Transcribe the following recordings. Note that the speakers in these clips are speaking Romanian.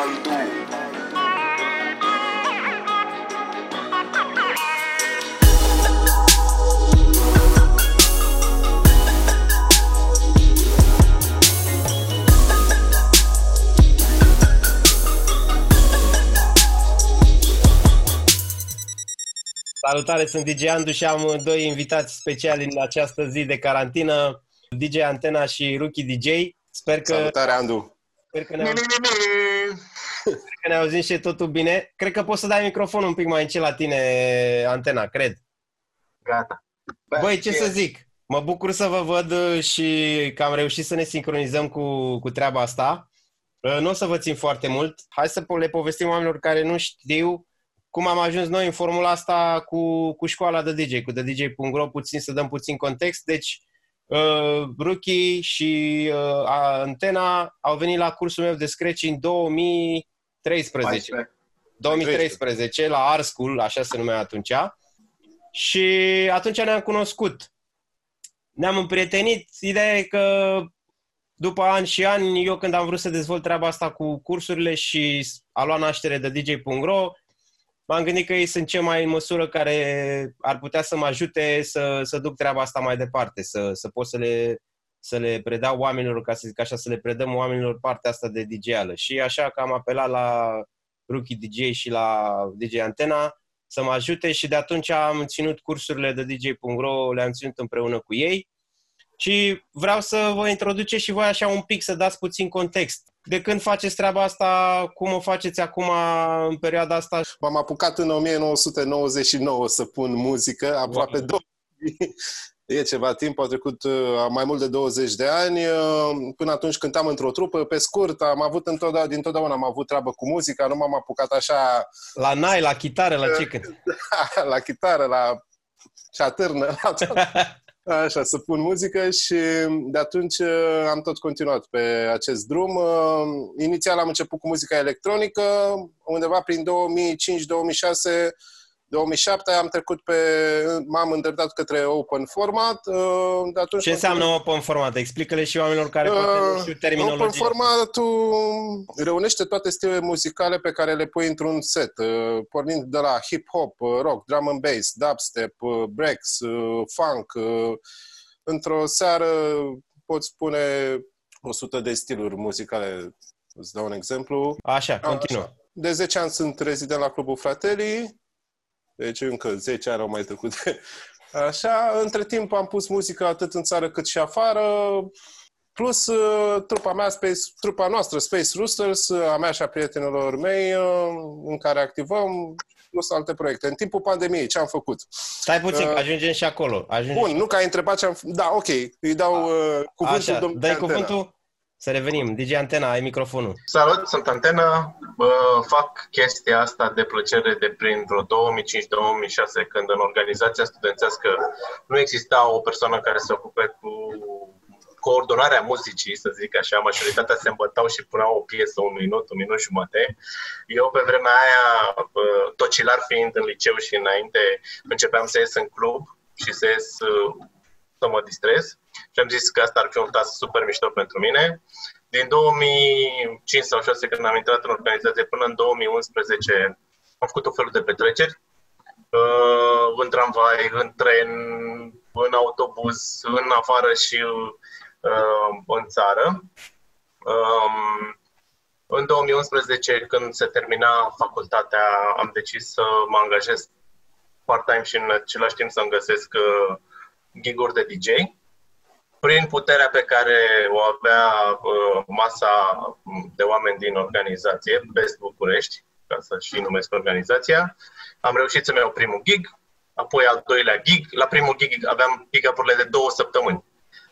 Andu Salutare, sunt DJ Andu și am doi invitați speciali în această zi de carantină, DJ Antena și Rookie DJ. Sper că, Salutare, Andu! sper că, ne, sper că ne auzim și totul bine. Cred că poți să dai microfonul un pic mai încet la tine, Antena, cred. Gata. Băi, ce să zic? Mă bucur să vă văd uh, și că am reușit să ne sincronizăm cu, cu treaba asta. Uh, Nu o să vă țin foarte mult. Hai să po- le povestim oamenilor care nu știu cum am ajuns noi în formula asta cu, cu școala de DJ, cu DJ.ro, puțin să dăm puțin context. Deci, uh, Rookie și uh, Antena au venit la cursul meu de Scratch în 2013. 2013, la Art School, așa se numea atunci. Și atunci ne-am cunoscut. Ne-am împrietenit. Ideea e că după ani și ani, eu când am vrut să dezvolt treaba asta cu cursurile și a luat naștere de DJ.ro, m-am gândit că ei sunt cei mai în măsură care ar putea să mă ajute să, să duc treaba asta mai departe, să, să pot să le, să le predau oamenilor, ca să zic așa, să le predăm oamenilor partea asta de DJ-ală. Și așa că am apelat la Rookie DJ și la DJ Antena să mă ajute și de atunci am ținut cursurile de DJ.ro, le-am ținut împreună cu ei și vreau să vă introduce și voi așa un pic, să dați puțin context. De când faceți treaba asta, cum o faceți acum în perioada asta? M-am apucat în 1999 să pun muzică, aproape Wow. 2000. E ceva timp, au trecut uh, mai mult de 20 de ani. uh, Până atunci cântam într-o trupă. Pe scurt, am avut întotdeauna, dintotdeauna am avut treabă cu muzica, nu m-am apucat așa La nai, la chitară, la ce cânt? la chitară, la ceatârnă, la tot. Așa, să pun muzică și de atunci uh, am tot continuat pe acest drum. Uh, Inițial am început cu muzica electronică, undeva prin 2005-2006 2007 am trecut pe, m-am îndreptat către open format. uh, De atunci Ce înseamnă open format? Explică-le și oamenilor care poate nu știu Uh, terminologie. Open formatul reunește toate stilurile muzicale pe care le pui într-un set, uh, pornind de la hip-hop, uh, rock, drum and bass, dubstep, uh, breaks, uh, funk. uh, Într-o seară poți pune 100 de stiluri muzicale. Îți dau un exemplu. Așa, continuă. Așa. De 10 ani sunt rezident la Clubul Fratelli, deci încă 10 ani au mai trecut. Așa, între timp am pus muzică atât în țară cât și afară, plus uh, trupa mea, Space, trupa noastră, Space Roosters, uh, a mea și a prietenilor mei, uh, în care activăm, plus alte proiecte. În timpul pandemiei, ce am făcut? Stai puțin, că Uh, ajungem și acolo. Ajungem Bun, nu că ai întrebat ce am făcut. Da, ok, îi dau uh, cuvântul Așa, domnului dai Antena. cuvântul. Să revenim. DJ Antena, ai microfonul. Salut, sunt Antena. Bă, fac chestia asta de plăcere de prin vreo 2005-2006, când în organizația studențească nu exista o persoană care se ocupe cu coordonarea muzicii, să zic așa, majoritatea se îmbătau și puneau o piesă, un minut, un minut jumate. Eu pe vremea aia, bă, tocilar fiind în liceu și înainte, începeam să ies în club și să ies uh, să mă distrez și am zis că asta ar fi un task super mișto pentru mine. Din 2005 sau 2006 când am intrat în organizație până în 2011 am făcut o felul de petreceri uh, în tramvai, în tren, în autobuz, în afară și uh, în țară. Um, în 2011, când se termina facultatea, am decis să mă angajez part-time și în același timp să-mi găsesc uh, gig-uri de DJ. Prin puterea pe care o avea uh, masa de oameni din organizație, Best București, ca să și numesc organizația, am reușit să-mi iau primul gig, apoi al doilea gig. La primul gig aveam gig-up-urile de două săptămâni.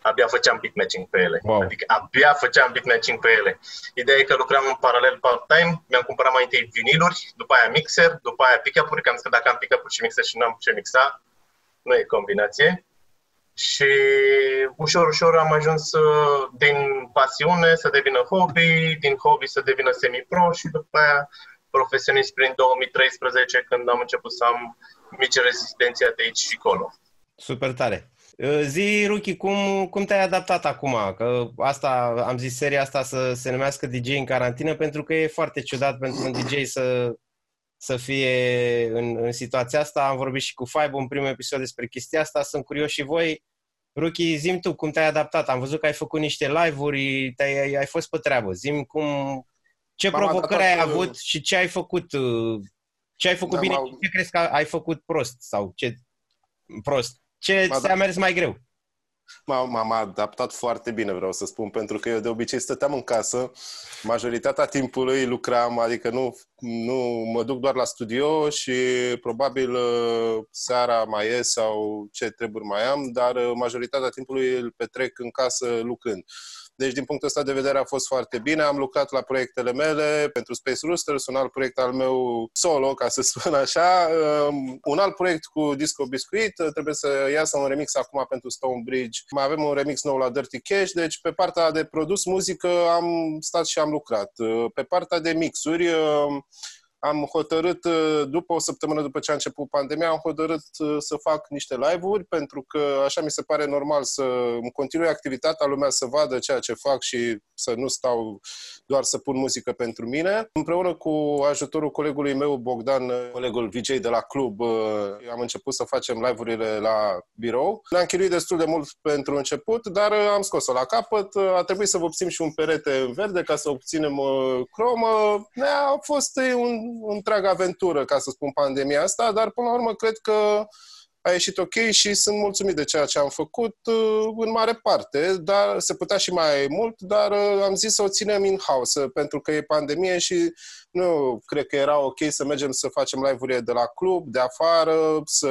Abia făceam beatmatching pe ele. Wow. Adică abia făceam beatmatching pe ele. Ideea e că lucram în paralel part-time, mi-am cumpărat mai întâi viniluri, după aia mixer, după aia pick-up-uri, că am zis că dacă am pick-up-uri și mixer și nu am ce mixa, nu e combinație. Și ușor, ușor am ajuns uh, din pasiune să devină hobby, din hobby să devină semi-pro și după aia profesionist prin 2013 când am început să am mici rezistențe de aici și acolo. Super tare. Uh, zi, Ruchi, cum, cum te-ai adaptat acum? Că asta, am zis seria asta să se numească DJ în carantină pentru că e foarte ciudat pentru un DJ să, să fie în, în situația asta. Am vorbit și cu Faibo în primul episod despre chestia asta. Sunt curios și voi. Ruchi, zim tu, cum te-ai adaptat? Am văzut că ai făcut niște live-uri, ai, ai fost pe treabă. Zim cum, ce M-am provocări ai avut și ce ai făcut, uh, ce ai făcut da, bine și ce crezi că ai făcut prost sau ce prost. Ce ți-a mers mai greu? M-am adaptat foarte bine, vreau să spun, pentru că eu de obicei stăteam în casă, majoritatea timpului lucram, adică nu, nu mă duc doar la studio și probabil uh, seara mai ies sau ce treburi mai am, dar uh, majoritatea timpului îl petrec în casă lucrând. Deci, din punctul ăsta de vedere, a fost foarte bine. Am lucrat la proiectele mele pentru Space Roosters, un alt proiect al meu solo, ca să spun așa. Um, un alt proiect cu Disco Biscuit, trebuie să iasă un remix acum pentru Stonebridge. Mai avem un remix nou la Dirty Cash, deci pe partea de produs muzică am stat și am lucrat. Pe partea de mixuri, um, am hotărât, uh, după o săptămână după ce a început pandemia, am hotărât uh, să fac niște live-uri, pentru că așa mi se pare normal să îmi continui activitatea, lumea să vadă ceea ce fac și să nu stau doar să pun muzică pentru mine. Împreună cu ajutorul colegului meu, Bogdan, colegul VJ de la club, uh, am început să facem live-urile la birou. Ne-am chinuit destul de mult pentru început, dar am scos-o la capăt. A trebuit să vă obținem și un perete în verde ca să obținem cromă. A fost un o întreagă aventură, ca să spun, pandemia asta, dar până la urmă cred că a ieșit ok și sunt mulțumit de ceea ce am făcut uh, în mare parte, dar se putea și mai mult, dar uh, am zis să o ținem in-house pentru că e pandemie și nu cred că era ok să mergem să facem live-uri de la club, de afară, să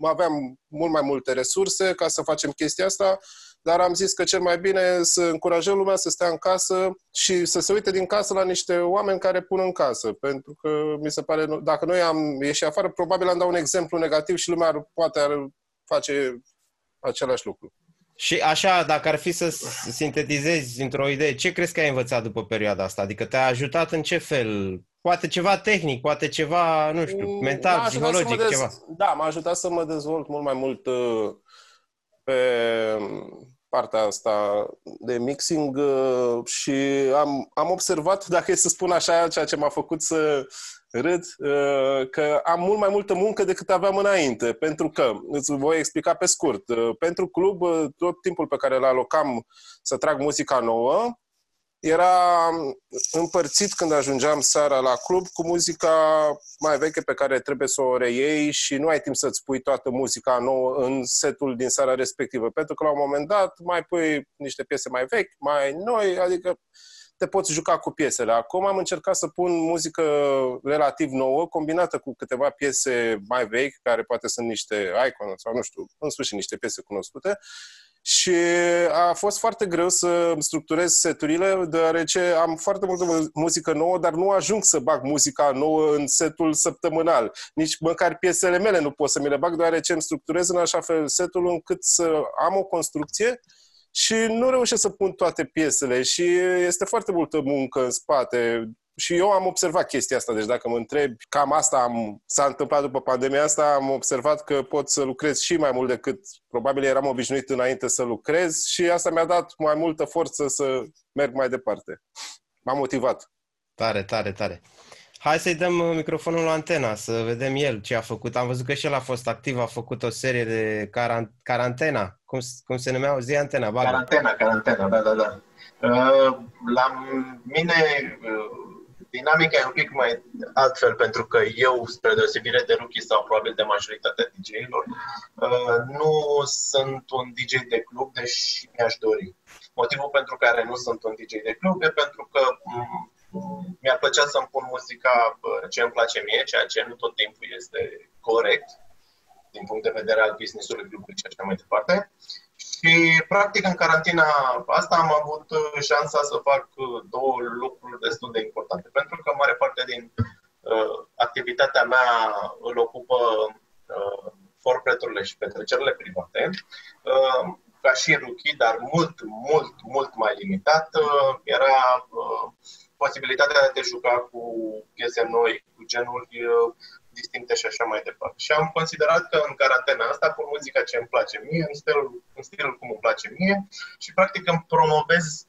aveam mult mai multe resurse ca să facem chestia asta dar am zis că cel mai bine să încurajăm lumea să stea în casă și să se uite din casă la niște oameni care pun în casă. Pentru că mi se pare, dacă noi am ieșit afară, probabil am dat un exemplu negativ și lumea ar, poate ar face același lucru. Și așa, dacă ar fi să sintetizezi într-o idee, ce crezi că ai învățat după perioada asta? Adică te-a ajutat în ce fel? Poate ceva tehnic, poate ceva, nu știu, mm, mental, psihologic, dez... ceva. Da, m-a ajutat să mă dezvolt mult mai mult uh, pe partea asta de mixing uh, și am, am observat, dacă e să spun așa, ceea ce m-a făcut să râd, uh, că am mult mai multă muncă decât aveam înainte, pentru că, îți voi explica pe scurt, uh, pentru club, tot timpul pe care îl alocam să trag muzica nouă, era împărțit când ajungeam seara la club cu muzica mai veche pe care trebuie să o reiei și nu ai timp să-ți pui toată muzica nouă în setul din seara respectivă, pentru că la un moment dat mai pui niște piese mai vechi, mai noi, adică te poți juca cu piesele. Acum am încercat să pun muzică relativ nouă, combinată cu câteva piese mai vechi, care poate sunt niște icon sau nu știu, în sfârșit niște piese cunoscute, și a fost foarte greu să structurez seturile, deoarece am foarte multă muzică nouă, dar nu ajung să bag muzica nouă în setul săptămânal. Nici măcar piesele mele nu pot să mi le bag, deoarece îmi structurez în așa fel setul încât să am o construcție și nu reușesc să pun toate piesele și este foarte multă muncă în spate și eu am observat chestia asta, deci dacă mă întreb, cam asta am, s-a întâmplat după pandemia asta, am observat că pot să lucrez și mai mult decât probabil eram obișnuit înainte să lucrez și asta mi-a dat mai multă forță să merg mai departe. M-a motivat. Tare, tare, tare. Hai să-i dăm uh, microfonul la antena, să vedem el ce a făcut. Am văzut că și el a fost activ, a făcut o serie de caran- carantena. Cum, cum se numea? Zi antena, bagă. Carantena, carantena, da, da, da. Uh, la mine uh, dinamica e un pic mai altfel, pentru că eu, spre deosebire de rookie sau probabil de majoritatea DJ-ilor, uh, nu sunt un DJ de club, deși mi-aș dori. Motivul pentru care nu sunt un DJ de club e pentru că mm, mi-ar plăcea să-mi pun muzica uh, ce îmi place mie, ceea ce nu tot timpul este corect din punct de vedere al business-ului clubului și așa mai departe. Și, practic, în carantina asta am avut uh, șansa să fac uh, două lucruri destul de importante. Pentru că mare parte din uh, activitatea mea îl ocupă uh, forpreturile și petrecerile private. Uh, ca și rookie, dar mult, mult, mult mai limitat, uh, era uh, posibilitatea de a te juca cu piese noi, cu genuri uh, distincte și așa mai departe. Și am considerat că în carantena asta pun muzica ce îmi place mie, în stilul, în stilul cum îmi place mie și practic îmi promovez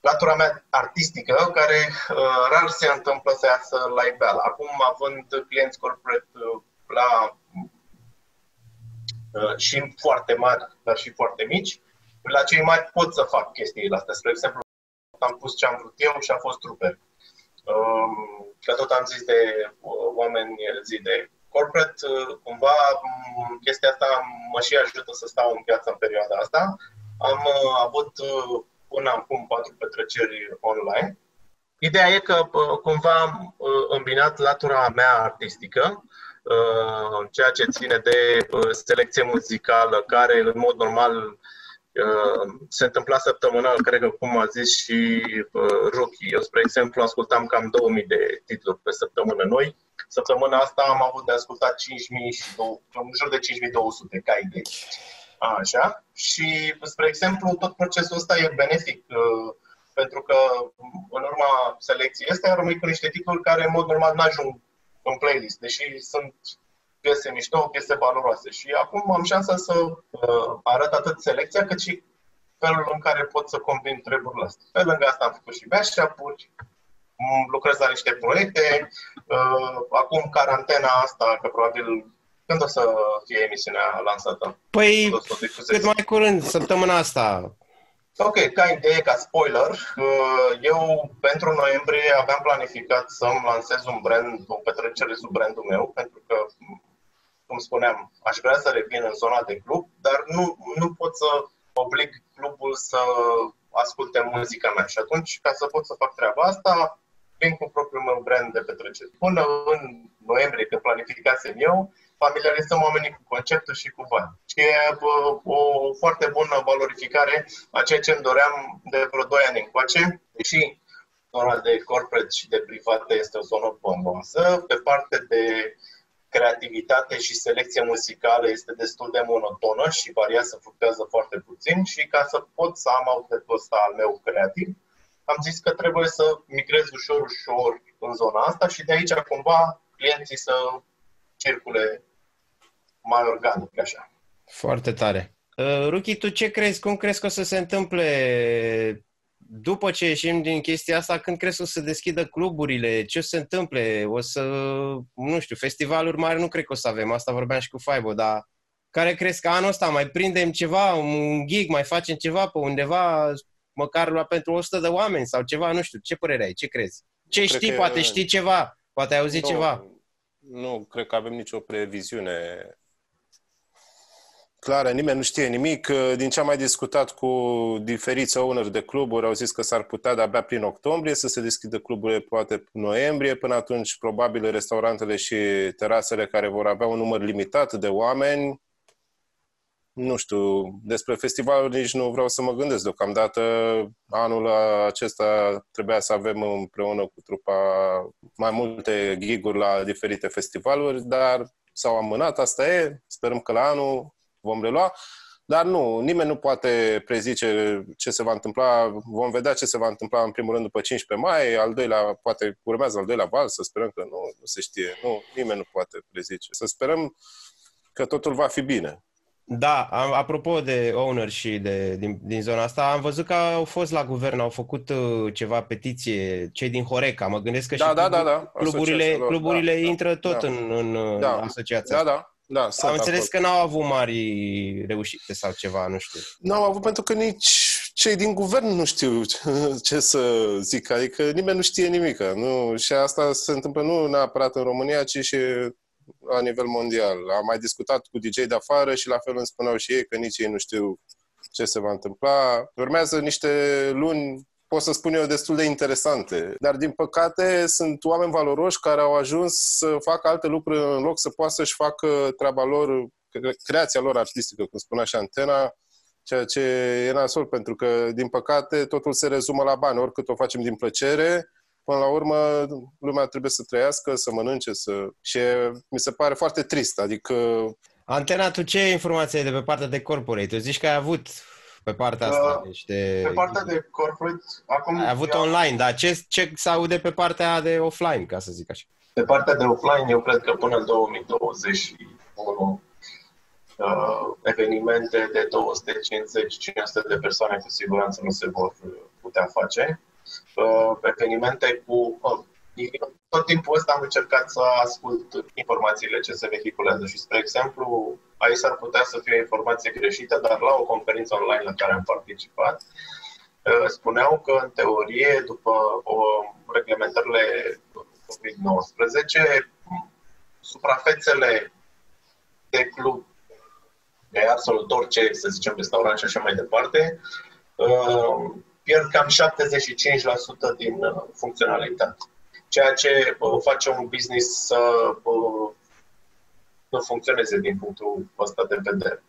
latura mea artistică, care uh, rar se întâmplă să iasă la iveală. Acum, având clienți corporate uh, la uh, și foarte mari, dar și foarte mici, la cei mari pot să fac chestiile astea. Spre exemplu, am pus ce am vrut eu și a fost truper. Um, că tot am zis de uh, oameni zi de corporate, uh, cumva um, chestia asta mă și ajută să stau în piață în perioada asta. Am uh, avut până acum patru petreceri online. Ideea e că cumva am îmbinat latura mea artistică, ceea ce ține de selecție muzicală, care în mod normal se întâmpla săptămânal, cred că cum a zis și uh, Rocky. Eu, spre exemplu, ascultam cam 2000 de titluri pe săptămână noi. Săptămâna asta am avut de ascultat 5000 și în jur de 5200 ca idei. Așa. Și, spre exemplu, tot procesul ăsta e benefic uh, pentru că în urma selecției astea rămâi cu niște titluri care în mod normal nu ajung în playlist, deși sunt piese mișto, piese valoroase. Și acum am șansa să uh, arăt atât selecția cât și felul în care pot să combin treburile astea. Pe lângă asta am făcut și mashup-uri, lucrez la niște proiecte. Uh, acum carantena asta, că probabil când o să fie emisiunea lansată? Păi, cât mai curând, săptămâna asta. Ok, ca idee, ca spoiler, uh, eu pentru noiembrie aveam planificat să-mi lansez un brand, o petrecere sub brandul meu, pentru că cum spuneam, aș vrea să revin în zona de club, dar nu, nu pot să oblig clubul să asculte muzica mea. Și atunci, ca să pot să fac treaba asta, vin cu propriul meu brand de petrecere. Până în noiembrie, când planificasem eu, familiarizăm oamenii cu conceptul și cu bani. Și e o foarte bună valorificare a ceea ce îmi doream de vreo 2 ani încoace, deși zona de corporate și de private este o zonă bomboasă, pe parte de creativitate și selecție muzicală este destul de monotonă și variază, fluctuează foarte puțin și ca să pot să am outlet-ul ăsta al meu creativ, am zis că trebuie să migrez ușor, ușor în zona asta și de aici cumva clienții să circule mai organic așa. Foarte tare. Uh, Ruchi, tu ce crezi? Cum crezi că o să se întâmple după ce ieșim din chestia asta, când crezi că o să deschidă cluburile? Ce o să se întâmple? O să, nu știu, festivaluri mari nu cred că o să avem. Asta vorbeam și cu Faibo, dar care crezi că anul ăsta mai prindem ceva, un gig, mai facem ceva pe undeva, măcar la pentru 100 de oameni sau ceva, nu știu. Ce părere ai? Ce crezi? Ce cred știi? Că... Poate știi ceva? Poate ai auzit nu, ceva? Nu, cred că avem nicio previziune clară, nimeni nu știe nimic. Din ce am mai discutat cu diferiți owner de cluburi, au zis că s-ar putea de-abia prin octombrie să se deschidă cluburile, poate noiembrie. Până atunci, probabil, restaurantele și terasele care vor avea un număr limitat de oameni. Nu știu, despre festivalul nici nu vreau să mă gândesc deocamdată. Anul acesta trebuia să avem împreună cu trupa mai multe giguri la diferite festivaluri, dar s-au amânat, asta e. Sperăm că la anul vom relua. Dar nu, nimeni nu poate prezice ce se va întâmpla. Vom vedea ce se va întâmpla în primul rând după 15 mai, al doilea, poate urmează al doilea val, să sperăm că nu, nu se știe. Nu, nimeni nu poate prezice. Să sperăm că totul va fi bine. Da, apropo de owner și de, din, din zona asta, am văzut că au fost la guvern, au făcut uh, ceva petiție, cei din Horeca. Mă gândesc că da, și da, da, da. cluburile, cluburile da, intră tot da, în, în da, asociația Da, da, da, Am înțeles acolo. că n-au avut mari reușite sau ceva, nu știu. N-au avut pentru că nici cei din guvern nu știu ce să zic, adică nimeni nu știe nimic. Nu? Și asta se întâmplă nu neapărat în România, ci și la nivel mondial. Am mai discutat cu DJ de afară și la fel îmi spuneau și ei că nici ei nu știu ce se va întâmpla. Urmează niște luni pot să spun eu, destul de interesante. Dar, din păcate, sunt oameni valoroși care au ajuns să facă alte lucruri în loc să poată să-și facă treaba lor, creația lor artistică, cum spunea și Antena, ceea ce e nasol, pentru că, din păcate, totul se rezumă la bani. Oricât o facem din plăcere, până la urmă, lumea trebuie să trăiască, să mănânce, să... și mi se pare foarte trist. Adică Antena, tu ce informații ai de pe partea de corporate? Tu zici că ai avut pe partea asta. Deci de... Pe partea de corporate, acum... Ai avut online, dar ce, ce se aude pe partea de offline, ca să zic așa? Pe partea de offline, eu cred că până în 2021 uh, evenimente de 250-500 de persoane cu siguranță nu se vor putea face. Uh, evenimente cu... Uh, tot timpul ăsta am încercat să ascult informațiile ce se vehiculează și, spre exemplu, aici s-ar putea să fie o informație greșită, dar la o conferință online la care am participat, uh, spuneau că, în teorie, după o, reglementările COVID-19, suprafețele de club, de absolut orice, să zicem, restaurant și așa mai departe, uh, pierd cam 75% din uh, funcționalitate. Ceea ce uh, face un business să nu funcționeze din punctul ăsta de vedere.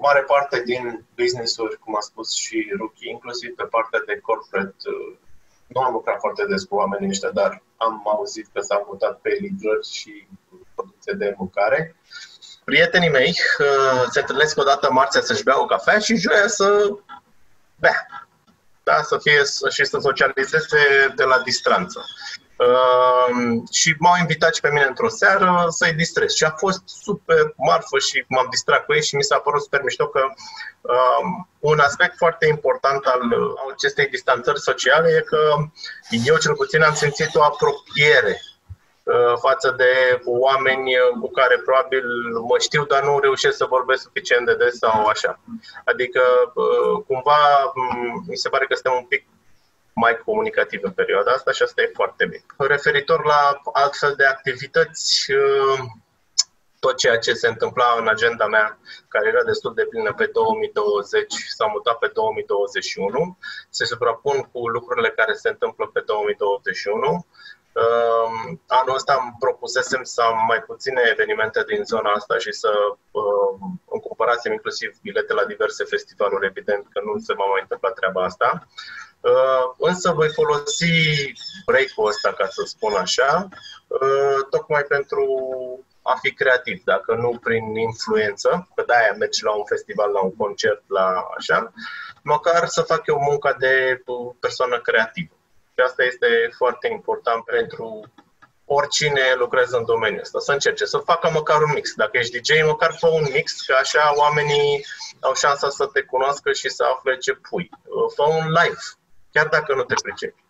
Mare parte din business-uri, cum a spus și Ruki, inclusiv pe partea de corporate, nu am lucrat foarte des cu oamenii ăștia, dar am auzit că s-au mutat pe livrări și producție de mâncare. Prietenii mei uh, se întâlnesc o dată marțea să-și bea o cafea și joia să bea. Da? Să fie și să socializeze de la distanță. Uh, și m-au invitat și pe mine într-o seară să-i distrez. Și a fost super marfă și m-am distrat cu ei și mi s-a părut super mișto că uh, un aspect foarte important al acestei distanțări sociale e că eu cel puțin am simțit o apropiere uh, față de oameni cu care probabil mă știu, dar nu reușesc să vorbesc suficient de des sau așa. Adică, uh, cumva, mi se pare că suntem un pic mai comunicativ în perioada asta și asta e foarte bine. Referitor la altfel de activități, uh, tot ceea ce se întâmpla în agenda mea, care era destul de plină pe 2020, s-a mutat pe 2021, se suprapun cu lucrurile care se întâmplă pe 2021. Uh, anul ăsta îmi propusesem să am mai puține evenimente din zona asta și să uh, îmi cumpărasem inclusiv bilete la diverse festivaluri, evident că nu se va mai întâmpla treaba asta. Uh, însă voi folosi break-ul ăsta, ca să spun așa, uh, tocmai pentru a fi creativ, dacă nu prin influență, că de-aia mergi la un festival, la un concert, la așa, măcar să fac eu munca de persoană creativă. Și asta este foarte important pentru oricine lucrează în domeniul ăsta, să încerce să facă măcar un mix. Dacă ești DJ, măcar fă un mix, că așa oamenii au șansa să te cunoască și să afle ce pui. Fă un live, chiar dacă nu te pricepi.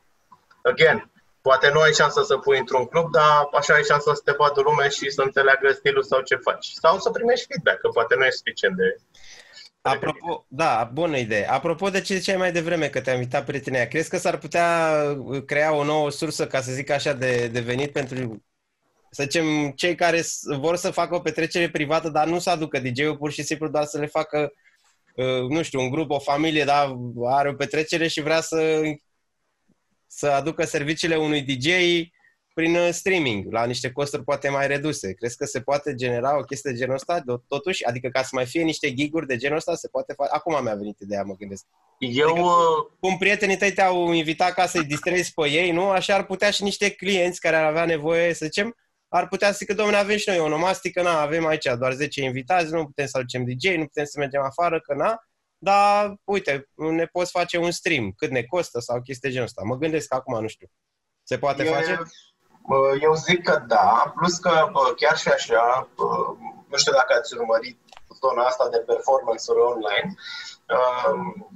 Again, poate nu ai șansa să pui într-un club, dar așa ai șansa să te vadă lumea și să înțeleagă stilul sau ce faci. Sau să primești feedback, că poate nu e suficient de... Apropo, da, bună idee. Apropo de ce ziceai mai devreme că te-a invitat prietenia, crezi că s-ar putea crea o nouă sursă, ca să zic așa, de, de venit pentru, să zicem, cei care vor să facă o petrecere privată, dar nu să aducă DJ-ul pur și simplu doar să le facă Uh, nu știu, un grup, o familie, dar are o petrecere și vrea să, să aducă serviciile unui DJ prin uh, streaming, la niște costuri poate mai reduse. Crezi că se poate genera o chestie de genul ăsta, totuși? Adică ca să mai fie niște giguri de genul ăsta, se poate face? Acum mi-a venit ideea, mă gândesc. Eu... Adică, uh, cum prietenii tăi te-au invitat ca să-i distrezi pe ei, nu? Așa ar putea și niște clienți care ar avea nevoie, să zicem, ar putea să zică, domnule, avem și noi o onomastică, na, avem aici doar 10 invitați, nu putem să aducem DJ, nu putem să mergem afară, că na, dar, uite, ne poți face un stream, cât ne costă sau chestii genul ăsta. Mă gândesc acum, nu știu. Se poate e, face? Eu zic că da, plus că chiar și așa, nu știu dacă ați urmărit zona asta de performance-uri online,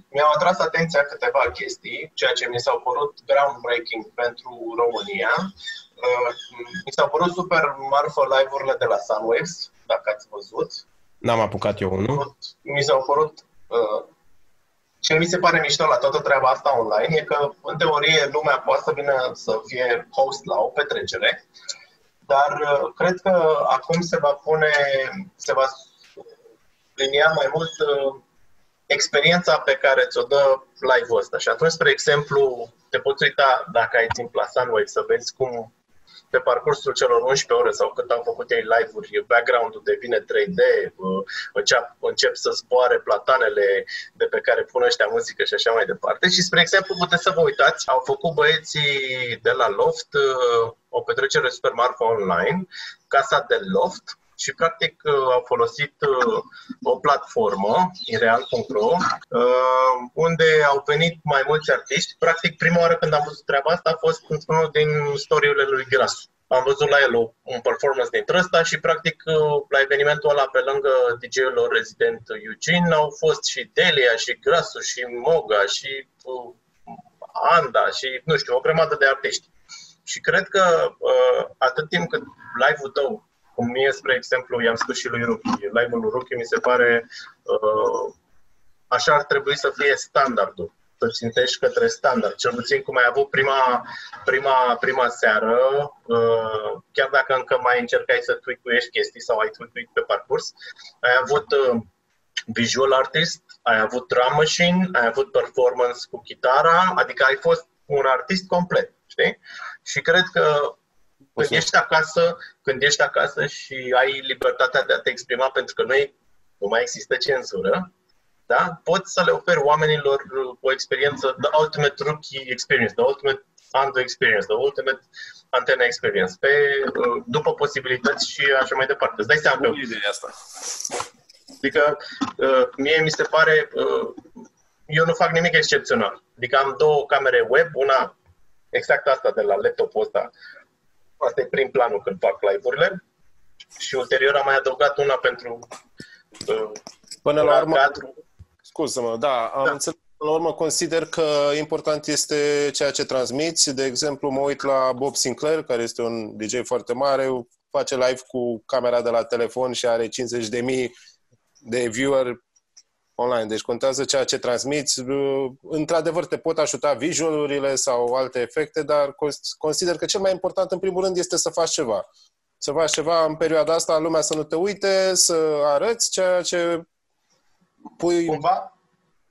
mi-au atras atenția câteva chestii, ceea ce mi s-au părut groundbreaking pentru România. Mi s-au părut super marfă live-urile de la Sunwaves, dacă ați văzut. N-am apucat eu unul. Mi s-au părut Uh, ce mi se pare mișto la toată treaba asta online e că, în teorie, lumea poate să vină să fie host la o petrecere, dar uh, cred că acum se va pune, se va linia mai mult uh, experiența pe care ți-o dă live-ul ăsta. Și atunci, spre exemplu, te poți uita, dacă ai timp la Sunwave, să vezi cum pe parcursul celor 11 ore sau cât am făcut ei live-uri, background-ul devine 3D, încep, încep să zboare platanele de pe care pun ăștia muzică și așa mai departe. Și, spre exemplu, puteți să vă uitați, au făcut băieții de la Loft uh, o petrecere super marfă online, casa de Loft, și practic uh, au folosit uh, o platformă, ireal.ro, uh, unde au venit mai mulți artiști. Practic, prima oară când am văzut treaba asta a fost într-unul din storiile lui Grasu. am văzut la el un performance dintre ăsta și practic la evenimentul ăla pe lângă DJ-ul lor rezident Eugene au fost și Delia și Grasu și Moga și uh, Anda și nu știu, o grămadă de artiști. Și cred că uh, atât timp cât live-ul tău, cum mie, spre exemplu, i-am spus și lui Ruki, live-ul lui Ruki mi se pare uh, așa ar trebui să fie standardul să țintești către standard. Cel puțin cum ai avut prima, prima, prima seară, uh, chiar dacă încă mai încercai să tweak chestii sau ai tweak pe parcurs, ai avut uh, visual artist, ai avut drum machine, ai avut performance cu chitara, adică ai fost un artist complet, știi? Și cred că când ești acasă, când ești acasă și ai libertatea de a te exprima pentru că noi nu mai există cenzură, da? poți să le oferi oamenilor o experiență, the ultimate rookie experience, the ultimate Ando experience, the ultimate antena experience, pe, după posibilități și așa mai departe. Îți dai seama că... asta. Adică, uh, mie mi se pare, uh, eu nu fac nimic excepțional. Adică am două camere web, una exact asta de la laptopul ăsta. Asta e prim planul când fac live-urile. Și ulterior am mai adăugat una pentru uh, Până la urmă, teatru. scuză-mă, da, am da. înțeles. Până la urmă, consider că important este ceea ce transmiți. De exemplu, mă uit la Bob Sinclair, care este un DJ foarte mare, face live cu camera de la telefon și are 50.000 de viewer online. Deci contează ceea ce transmiți. Într-adevăr, te pot ajuta visualurile sau alte efecte, dar consider că cel mai important, în primul rând, este să faci ceva. Să faci ceva în perioada asta, lumea să nu te uite, să arăți ceea ce pui... Cumva?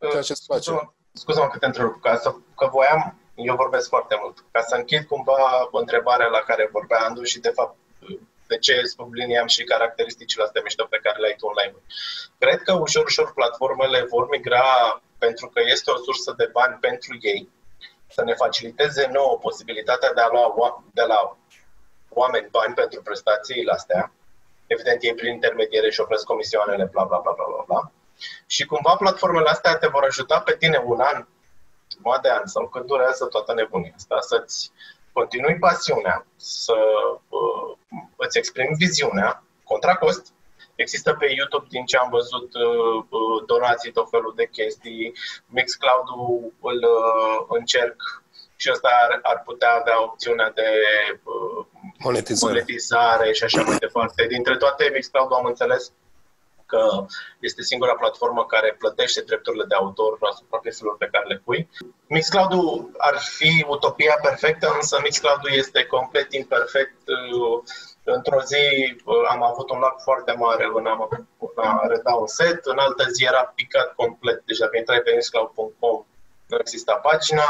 Ceea ce face. Scuză-mă că te întrerup, ca să, că voiam, eu vorbesc foarte mult, ca să închid cumva întrebarea la care vorbea Andu și de fapt de ce subliniam și caracteristicile astea mișto pe care le ai tu online. Cred că ușor, ușor platformele vor migra pentru că este o sursă de bani pentru ei, să ne faciliteze nouă posibilitatea de a lua de la oameni bani pentru prestațiile astea. Evident, ei prin intermediere și opresc comisioanele, bla, bla, bla, bla, bla, bla. Și cumva platformele astea te vor ajuta pe tine un an, jumătate de an sau când durează toată nebunia asta, să-ți continui pasiunea, să uh, îți exprimi viziunea, contra cost. Există pe YouTube, din ce am văzut, uh, uh, donații, tot felul de chestii. Mixcloud-ul îl uh, încerc și ăsta ar, ar putea avea opțiunea de uh, monetizare. monetizare și așa mai departe. Dintre toate, Mixcloud am înțeles că este singura platformă care plătește drepturile de autor asupra pieselor pe care le pui. mixcloud ar fi utopia perfectă, însă mixcloud este complet imperfect. Într-o zi am avut un lac foarte mare în a, în a reda un set, în altă zi era picat complet. Deja când intrai pe mixcloud.com nu exista pagina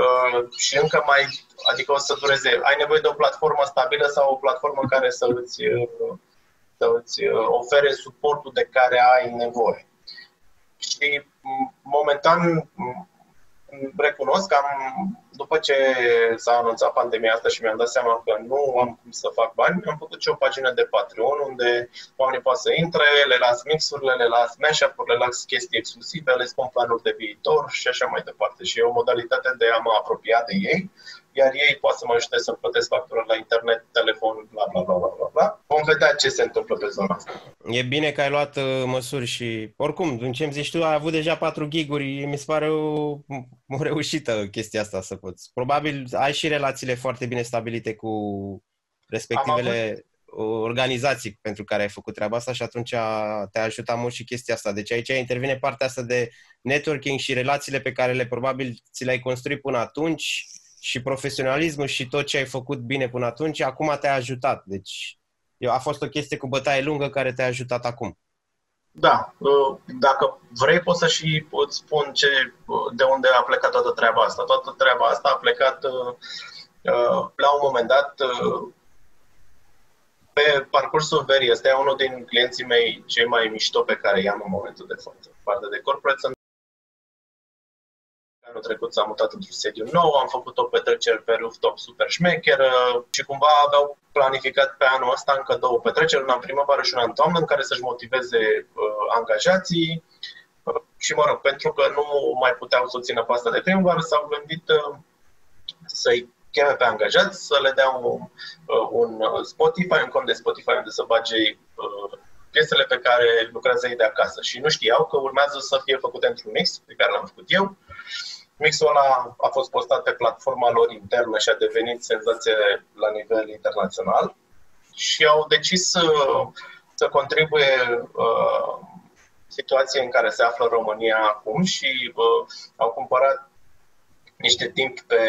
uh, și încă mai, adică o să dureze. Ai nevoie de o platformă stabilă sau o platformă care să îți uh, să îți uh, ofere suportul de care ai nevoie. Și momentan recunosc că am, după ce s-a anunțat pandemia asta și mi-am dat seama că nu am cum să fac bani, am făcut și o pagină de Patreon unde oamenii pot să intre, le las mixurile, le las mashup-uri, le las chestii exclusive, le spun planuri de viitor și așa mai departe. Și e o modalitate de a mă apropia de ei iar ei pot să mă ajute să plătesc factura la internet, telefon, bla bla bla bla bla bla. Vom vedea ce se întâmplă pe zona asta. E bine că ai luat uh, măsuri și oricum, în ce îmi zici tu, ai avut deja 4 giguri, mi se pare o, o reușită chestia asta să poți. Probabil ai și relațiile foarte bine stabilite cu respectivele organizații pentru care ai făcut treaba asta și atunci te-a ajutat mult și chestia asta. Deci aici intervine partea asta de networking și relațiile pe care le probabil ți le-ai construit până atunci și profesionalismul și tot ce ai făcut bine până atunci, acum te-a ajutat. Deci a fost o chestie cu bătaie lungă care te-a ajutat acum. Da, uh, dacă vrei pot să și pot spun ce, uh, de unde a plecat toată treaba asta. Toată treaba asta a plecat uh, la un moment dat pe parcursul verii. Este unul din clienții mei cei mai mișto pe care i-am în momentul de față. Partea de corporate Anul trecut s-a mutat într-un sediu nou, am făcut o petrecere pe rooftop super șmecheră și cumva aveau planificat pe anul ăsta încă două petreceri, una în primăvară și una în toamnă, în care să-și motiveze uh, angajații. Uh, și mă rog, pentru că nu mai puteau să o țină pe asta de primăvară, s-au gândit uh, să-i cheme pe angajați să le dea un, un Spotify, un cont de Spotify unde să bage piesele pe care lucrează ei de acasă și nu știau că urmează să fie făcute într-un mix pe care l-am făcut eu. Mixul ăla a fost postat pe platforma lor internă și a devenit senzație la nivel internațional și au decis să, să contribuie uh, situației în care se află România acum și uh, au cumpărat niște timp pe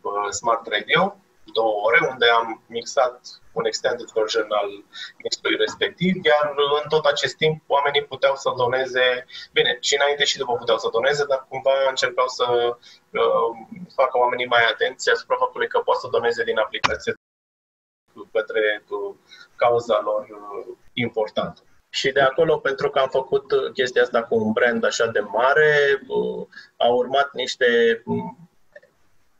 uh, Smart Radio, două ore, unde am mixat un extended version al mixului respectiv, iar în tot acest timp oamenii puteau să doneze, bine, și înainte și după puteau să doneze, dar cumva încercau să uh, facă oamenii mai atenți asupra faptului că pot să doneze din aplicație către uh, cauza lor uh, importantă. Și de acolo, pentru că am făcut chestia asta cu un brand așa de mare, uh, au urmat niște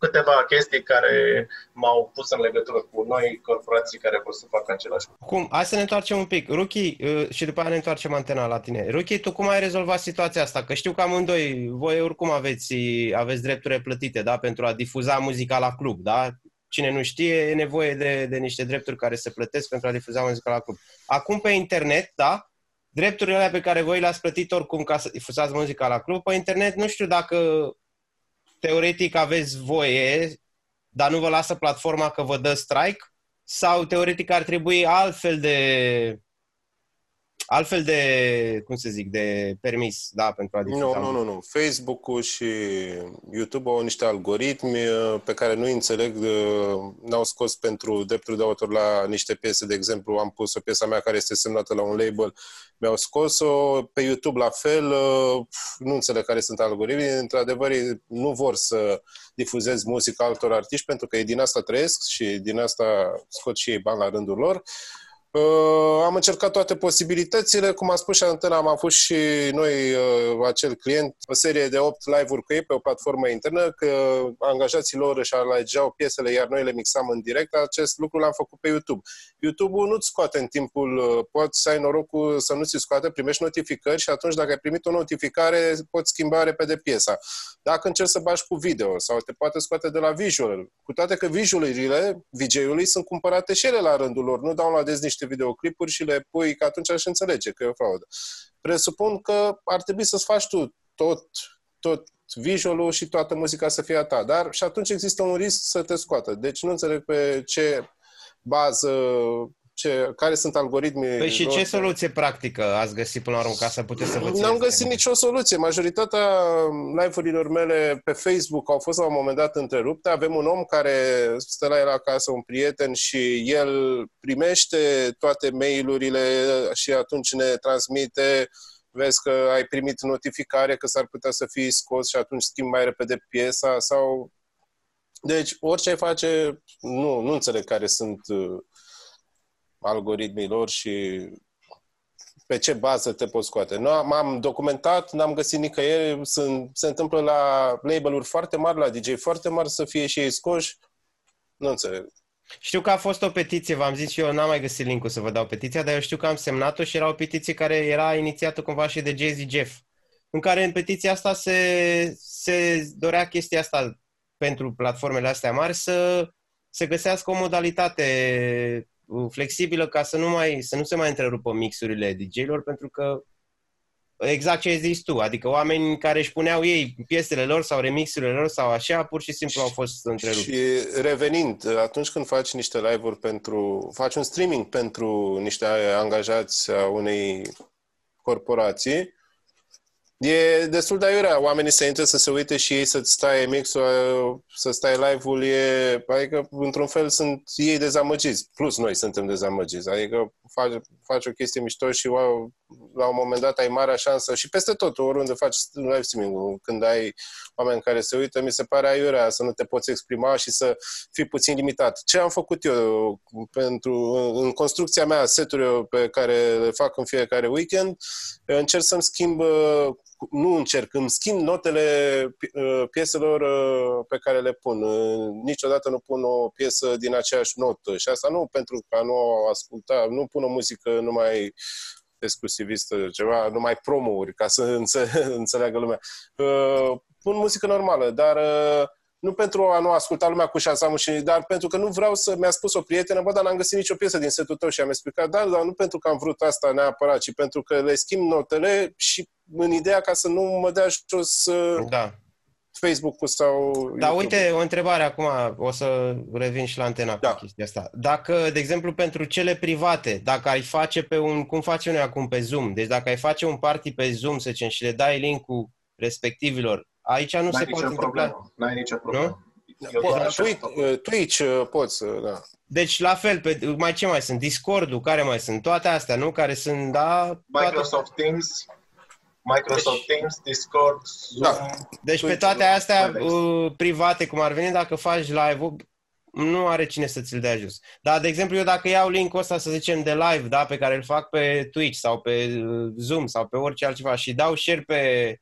câteva chestii care m-au pus în legătură cu noi corporații care vor să facă același lucru. Cum? Hai să ne întoarcem un pic. Ruki, uh, și după aia ne întoarcem antena la tine. Ruki, tu cum ai rezolvat situația asta? Că știu că amândoi, voi oricum aveți, aveți drepturi plătite, da? Pentru a difuza muzica la club, da? Cine nu știe, e nevoie de, de niște drepturi care se plătesc pentru a difuza muzica la club. Acum pe internet, da? Drepturile alea pe care voi le-ați plătit oricum ca să difuzați muzica la club, pe internet nu știu dacă teoretic aveți voie, dar nu vă lasă platforma că vă dă strike? Sau teoretic ar trebui altfel de altfel de, cum să zic, de permis, da, pentru a difuza. Nu, nu, nu, nu. Facebook-ul și YouTube au niște algoritmi uh, pe care nu înțeleg, uh, n-au scos pentru drepturi de autor la niște piese, de exemplu, am pus o piesă mea care este semnată la un label, mi-au scos-o, pe YouTube la fel, uh, nu înțeleg care sunt algoritmii, într-adevăr nu vor să difuzez muzica altor artiști pentru că ei din asta trăiesc și din asta scot și ei bani la rândul lor. Uh, am încercat toate posibilitățile, cum am spus și antena, am avut și noi uh, acel client, o serie de 8 live-uri cu ei pe o platformă internă, că angajații lor își alegeau piesele, iar noi le mixam în direct. Acest lucru l-am făcut pe YouTube. YouTube-ul nu-ți scoate în timpul, uh, poți să ai norocul să nu ți scoate, primești notificări și atunci dacă ai primit o notificare, poți schimba repede piesa. Dacă încerci să bași cu video sau te poate scoate de la visual, cu toate că visualurile VJ-ului sunt cumpărate și ele la rândul lor, nu dau la des niște videoclipuri și le pui, că atunci aș înțelege că e o fraudă. Presupun că ar trebui să-ți faci tu tot, tot visualul și toată muzica să fie a ta, dar și atunci există un risc să te scoată. Deci nu înțeleg pe ce bază ce, care sunt algoritmii. Păi și ce soluție practică ați găsit până la urmă ca să puteți să vă N-am găsit nicio soluție. Majoritatea live-urilor mele pe Facebook au fost la un moment dat întrerupte. Avem un om care stă la el acasă, un prieten, și el primește toate mail-urile și atunci ne transmite vezi că ai primit notificare că s-ar putea să fii scos și atunci schimbi mai repede piesa sau... Deci, orice ai face, nu, nu înțeleg care sunt uh, algoritmii lor și pe ce bază te poți scoate. Nu, m-am documentat, n-am găsit nicăieri, sunt, se întâmplă la label-uri foarte mari, la DJ foarte mari să fie și ei scoși. Nu înțeleg. Știu că a fost o petiție, v-am zis și eu, n-am mai găsit link să vă dau petiția, dar eu știu că am semnat-o și era o petiție care era inițiată cumva și de Jay-Z Jeff, în care în petiția asta se, se dorea chestia asta pentru platformele astea mari să se găsească o modalitate flexibilă ca să nu, mai, să nu se mai întrerupă mixurile DJ-lor, pentru că exact ce ai zis tu, adică oameni care își puneau ei piesele lor sau remixurile lor sau așa, pur și simplu au fost întrerupți. Și revenind, atunci când faci niște live-uri pentru, faci un streaming pentru niște angajați a unei corporații, E destul de aiurea. Oamenii să intre să se uite și ei să-ți stai mixul, să stai live-ul, e, adică într-un fel sunt ei dezamăgiți, plus noi suntem dezamăgiți. Adică faci, faci o chestie mișto și wow, la un moment dat ai marea șansă și peste tot, oriunde faci live streaming când ai oameni care se uită, mi se pare aiurea să nu te poți exprima și să fii puțin limitat. Ce am făcut eu pentru, în construcția mea, seturi pe care le fac în fiecare weekend, încerc să-mi schimb nu încerc, îmi schimb notele uh, pieselor uh, pe care le pun. Uh, niciodată nu pun o piesă din aceeași notă și asta nu pentru că nu o asculta, nu pun o muzică numai exclusivistă, ceva, numai promo-uri, ca să înțeleagă lumea. Pun muzică normală, dar nu pentru a nu asculta lumea cu șansamul, și, dar pentru că nu vreau să... Mi-a spus o prietenă, bă, dar n-am găsit nicio piesă din setul tău și am explicat, da, dar nu pentru că am vrut asta neapărat, ci pentru că le schimb notele și în ideea ca să nu mă dea jos da. Facebook-ul sau... Da, uite, o întrebare acum, o să revin și la antena da. cu chestia asta. Dacă, de exemplu, pentru cele private, dacă ai face pe un, cum facem noi acum pe Zoom, deci dacă ai face un party pe Zoom, să zicem, și le dai link-ul respectivilor, aici nu N-ai se poate problemă. întâmpla. N-ai nicio problemă. Po- Twitch, uh, Twitch uh, poți, uh, da. Deci, la fel, pe, mai ce mai sunt? Discord-ul, care mai sunt? Toate astea, nu? Care sunt, da... Toate... Microsoft Teams, Microsoft Deci- Teams, Discord, Zoom. Da. Deci pe Twitch, toate astea Webex. uh, private, cum ar veni, dacă faci live-ul, nu are cine să ți-l dea jos. Dar, de exemplu, eu dacă iau link-ul ăsta, să zicem, de live, da, pe care îl fac pe Twitch sau pe uh, Zoom sau pe orice altceva și dau share pe,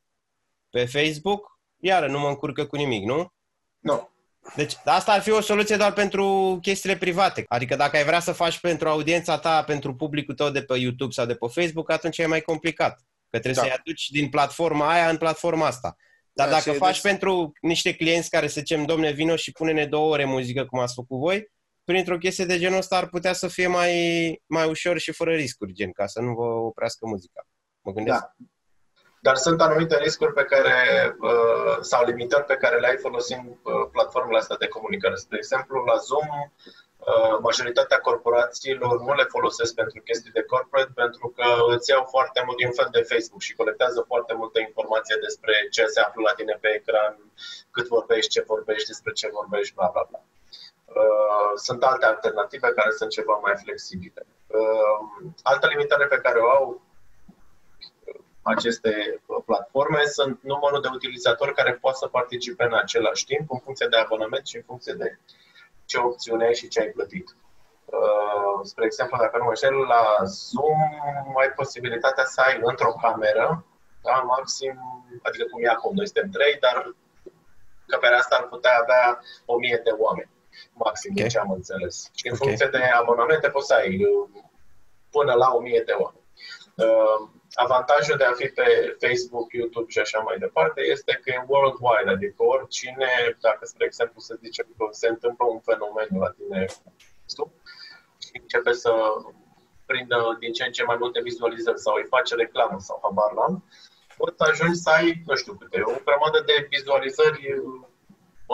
pe Facebook, iară, nu mă încurcă cu nimic, nu? Nu. Deci asta ar fi o soluție doar pentru chestiile private. Adică dacă ai vrea să faci pentru audiența ta, pentru publicul tău de pe YouTube sau de pe Facebook, atunci e mai complicat. Că trebuie Da. să-i aduci din platforma aia în platforma asta. Dar Da, dacă și faci deci- pentru niște clienți care să zicem, domne, vino și pune-ne două ore muzică, cum ați făcut voi, printr-o chestie de genul ăsta ar putea să fie mai, mai ușor și fără riscuri, gen, ca să nu vă oprească muzica. Mă gândesc. Da. Dar sunt anumite riscuri pe care, uh, sau limitări pe care le ai folosind uh, platformele astea de comunicare. De exemplu, la Zoom, uh, majoritatea corporațiilor nu le folosesc pentru chestii de corporate pentru că îți iau foarte mult din fel de Facebook și colectează foarte multă informație despre ce se află la tine pe ecran, cât vorbești, ce vorbești, despre ce vorbești, bla bla bla. Uh, Sunt alte alternative care sunt ceva mai flexibile. Uh, Altă limitare pe care o au aceste uh, platforme sunt numărul de utilizatori care pot să participe în același timp, în funcție de abonament și în funcție de ce opțiune ai și ce ai plătit. Uh, spre exemplu, dacă nu mă înșel, la Zoom ai posibilitatea să ai într-o cameră, da, maxim, adică cum e acum, noi suntem trei, dar camera asta ar putea avea 1000 de oameni, maxim, Ok. okay. ce am înțeles. Și în Ok. funcție de abonamente poți să ai uh, până la 1000 de oameni. Uh, avantajul de a fi pe Facebook, YouTube și așa mai departe este că e worldwide, adică oricine, dacă spre exemplu să zicem că se întâmplă un fenomen la tine Facebook, și începe să prindă din ce în ce mai multe vizualizări sau îi face reclamă sau habar n-am, poți să ajungi să ai, nu știu câte, o grămadă de vizualizări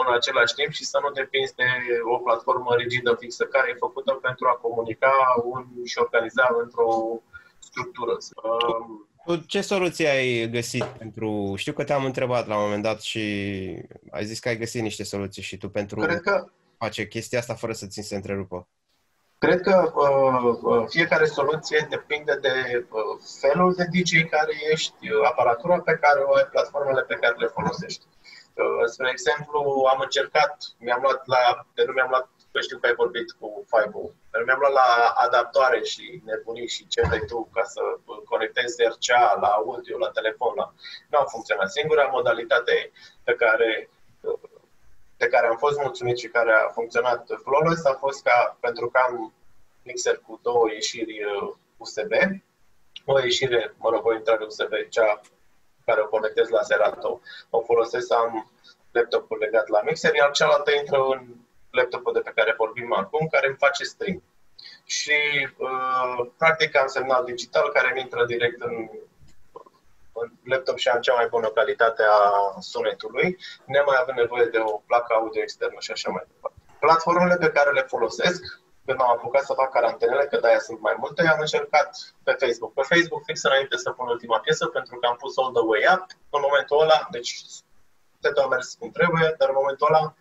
în același timp și să nu depinzi de o platformă rigidă fixă care e făcută pentru a comunica un, și organiza într-o structură. Um, Tu ce soluție ai găsit pentru... Știu că te-am întrebat la un moment dat și ai zis că ai găsit niște soluții și tu pentru Cred că face chestia asta fără să ți se întrerupă. Cred că uh, uh, fiecare soluție depinde de uh, felul de DJ care ești, uh, aparatura pe care o ai, platformele pe care le folosești. Uh, spre exemplu, am încercat, mi-am luat la, de nu mi-am luat, că știu că ai vorbit cu Five dar mi-am luat la adaptoare și nebunii și ce vrei tu ca să uh, conectezi RCA la audio, la telefon. La... Nu a funcționat. Singura modalitate pe care uh, de care am fost mulțumit și care a funcționat flawless a fost ca, pentru că am mixer cu două ieșiri uh, USB, o ieșire, mă rog, o intrare USB, cea care o conectez la Serato, o folosesc să am laptopul legat la mixer, iar cealaltă intră în laptopul de pe care vorbim acum, care îmi face stream. Și uh, practic am semnal digital care îmi intră direct în, în laptop și am cea mai bună calitate a sunetului, nemai având nevoie de o placă audio externă și așa mai departe. Platformele pe care le folosesc, când am apucat să fac carantenele, că de-aia sunt mai multe, am încercat pe Facebook. Pe Facebook, fix înainte să pun ultima piesă, pentru că am pus All The Way Up, în momentul ăla, deci te a mers cum trebuie, dar în momentul ăla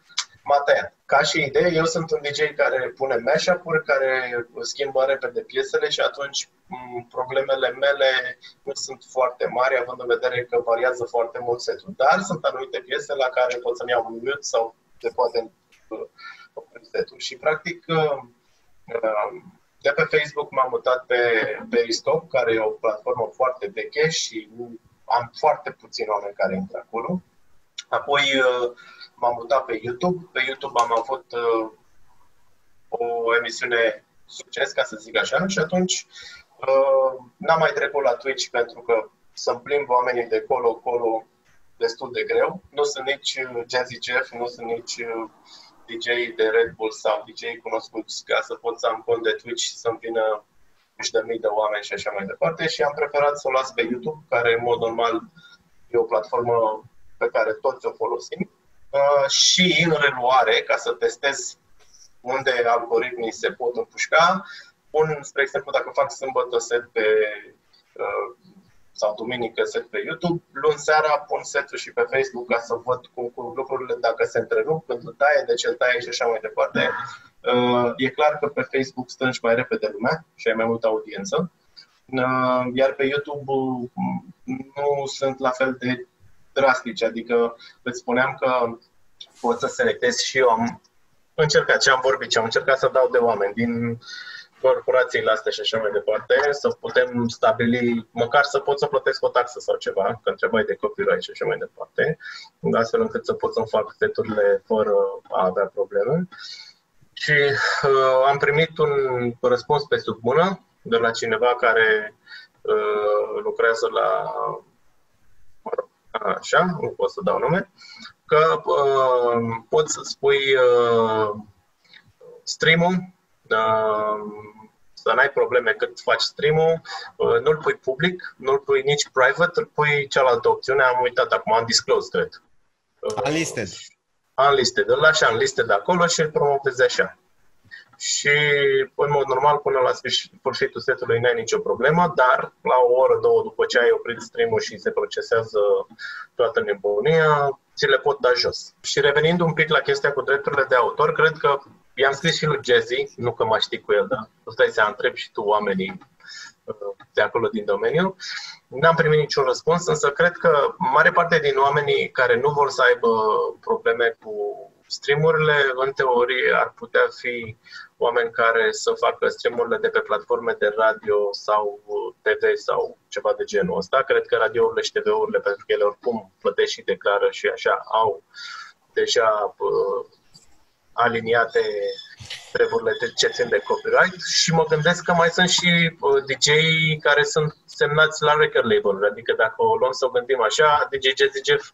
m-a tăiat. Ca și idee, eu sunt un DJ care pune mashup-uri, care schimbă repede piesele și atunci m, problemele mele nu sunt foarte mari, având în vedere că variază foarte mult setul. Dar sunt anumite piese la care pot să-mi iau un mute sau se poate uh, opri setul. Și practic uh, uh, de pe Facebook m-am mutat pe Periscope, care e o platformă foarte veche și am foarte puțini oameni care intră acolo. Apoi uh, m-am mutat pe YouTube. Pe YouTube am avut uh, o emisiune succes, ca să zic așa, și atunci uh, n-am mai trecut la Twitch pentru că să-mi plimb oamenii de colo-colo destul de greu. Nu sunt nici uh, Jazzy Jeff, nu sunt nici uh, DJ de Red Bull sau DJ cunoscuți ca să pot să am cont de Twitch și să-mi vină nici de mii de oameni și așa mai departe și am preferat să o las pe YouTube, care în mod normal e o platformă pe care toți o folosim uh, și în reluare, ca să testez unde algoritmii se pot împușca, pun, spre exemplu, dacă fac sâmbătă set pe uh, sau duminică set pe YouTube, luni seara pun setul și pe Facebook ca să văd cum, cum lucrurile, dacă se întrerup, când îl taie, de ce îl taie și așa mai departe. Uh, e clar că pe Facebook strângi mai repede lumea și ai mai multă audiență, uh, iar pe YouTube uh, nu sunt la fel de drastice, adică îți spuneam că pot să selectez și eu am încercat ce am vorbit, ce am încercat să dau de oameni din corporațiile astea și așa mai departe, să putem stabili, măcar să pot să plătesc o taxă sau ceva, că întrebai de copyright și așa mai departe, astfel încât să pot să-mi fac seturile fără a avea probleme. Și uh, am primit un răspuns pe sub mână de la cineva care uh, lucrează la așa, nu pot să dau nume, că uh, poți să spui uh, stream-ul să n-ai probleme cât faci stream-ul, uh, nu-l pui public, nu-l pui nici private, îl pui cealaltă opțiune, am uitat acum, am disclosed, cred. Uh, unlisted. Unlisted, îl lași unlisted acolo și îl promovezi așa. Și, în mod normal, până la sfârșitul setului n-ai nicio problemă, dar la o oră, două după ce ai oprit stream-ul și se procesează toată nebunia, ți le pot da jos. Și revenind un pic la chestia cu drepturile de autor, cred că i-am scris și lui Jazzy, nu că mă știi cu el, dar tu stai să întreb și tu oamenii uh, de acolo din domeniu. N-am primit niciun răspuns, însă cred că mare parte din oamenii care nu vor să aibă probleme cu streamurile, în teorie, ar putea fi oameni care să facă streamurile de pe platforme de radio sau TV sau ceva de genul ăsta. Cred că radiourile și TV-urile, pentru că ele oricum plătesc și declară și așa, au deja uh, aliniate treburile de ce țin de copyright și mă gândesc că mai sunt și uh, dj care sunt semnați la record label adică dacă o luăm să o gândim așa, DJ Jazzy Jeff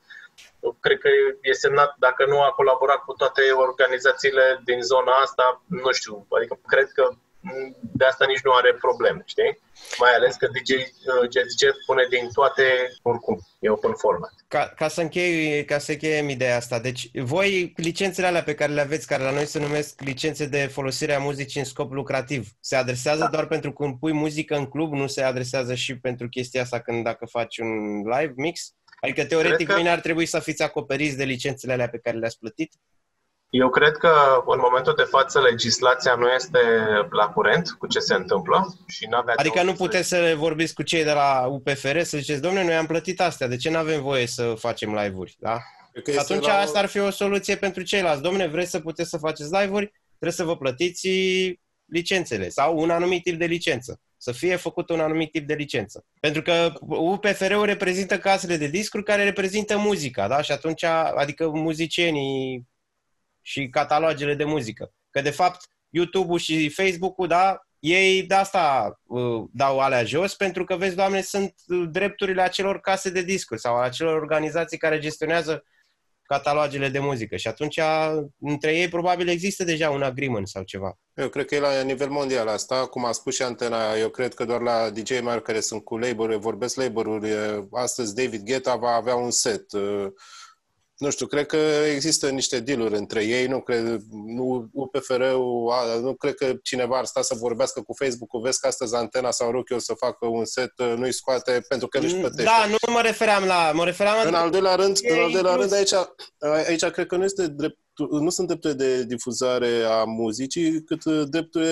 cred că e semnat, dacă nu a colaborat cu toate organizațiile din zona asta, nu știu, adică cred că de asta nici nu are probleme, știi? Mai ales că DJ uh, Jazz Jeff pune din toate oricum, e open format. Ca, ca să închei, ca să încheiem ideea asta, deci voi licențele alea pe care le aveți, care la noi se numesc licențe de folosire a muzicii în scop lucrativ, se adresează da. doar pentru când pui muzică în club, nu se adresează și pentru chestia asta când dacă faci un live mix? Adică, teoretic, că... mâine ar trebui să fiți acoperiți de licențele alea pe care le-ați plătit? Eu cred că în momentul de față legislația nu este la curent cu ce se întâmplă și nu avea Adică nu puteți să vorbiți cu cei de la UPFR să ziceți, domnule, noi am plătit astea, de ce nu avem voie să facem live-uri? Da? Că atunci la... asta ar fi o soluție pentru ceilalți. Domnule, vreți să puteți să faceți live-uri? Trebuie să vă plătiți licențele sau un anumit tip de licență să fie făcut un anumit tip de licență. Pentru că UPFR-ul reprezintă casele de discuri care reprezintă muzica, da? Și atunci, adică muzicienii și catalogele de muzică. Că, de fapt, YouTube-ul și Facebook-ul, da, ei de asta uh, dau alea jos, pentru că, vezi, Doamne, sunt drepturile acelor case de discuri sau acelor organizații care gestionează catalogele de muzică și atunci între ei probabil există deja un agreement sau ceva. Eu cred că e la nivel mondial asta, cum a spus și Antena, eu cred că doar la DJ mari care sunt cu label vorbesc label-uri, astăzi David Guetta va avea un set, nu știu, cred că există niște dealuri între ei, nu cred, nu, UPFR-ul, nu cred că cineva ar sta să vorbească cu Facebook-ul, vezi că astăzi Antena sau Rocky o să facă un set, nu-i scoate pentru că nu-și plătește. Da, nu mă refeream la, mă refeream la... În al doilea rând, în al doilea rând aici, aici cred că nu este drept nu sunt drepturi de difuzare a muzicii, cât drepturi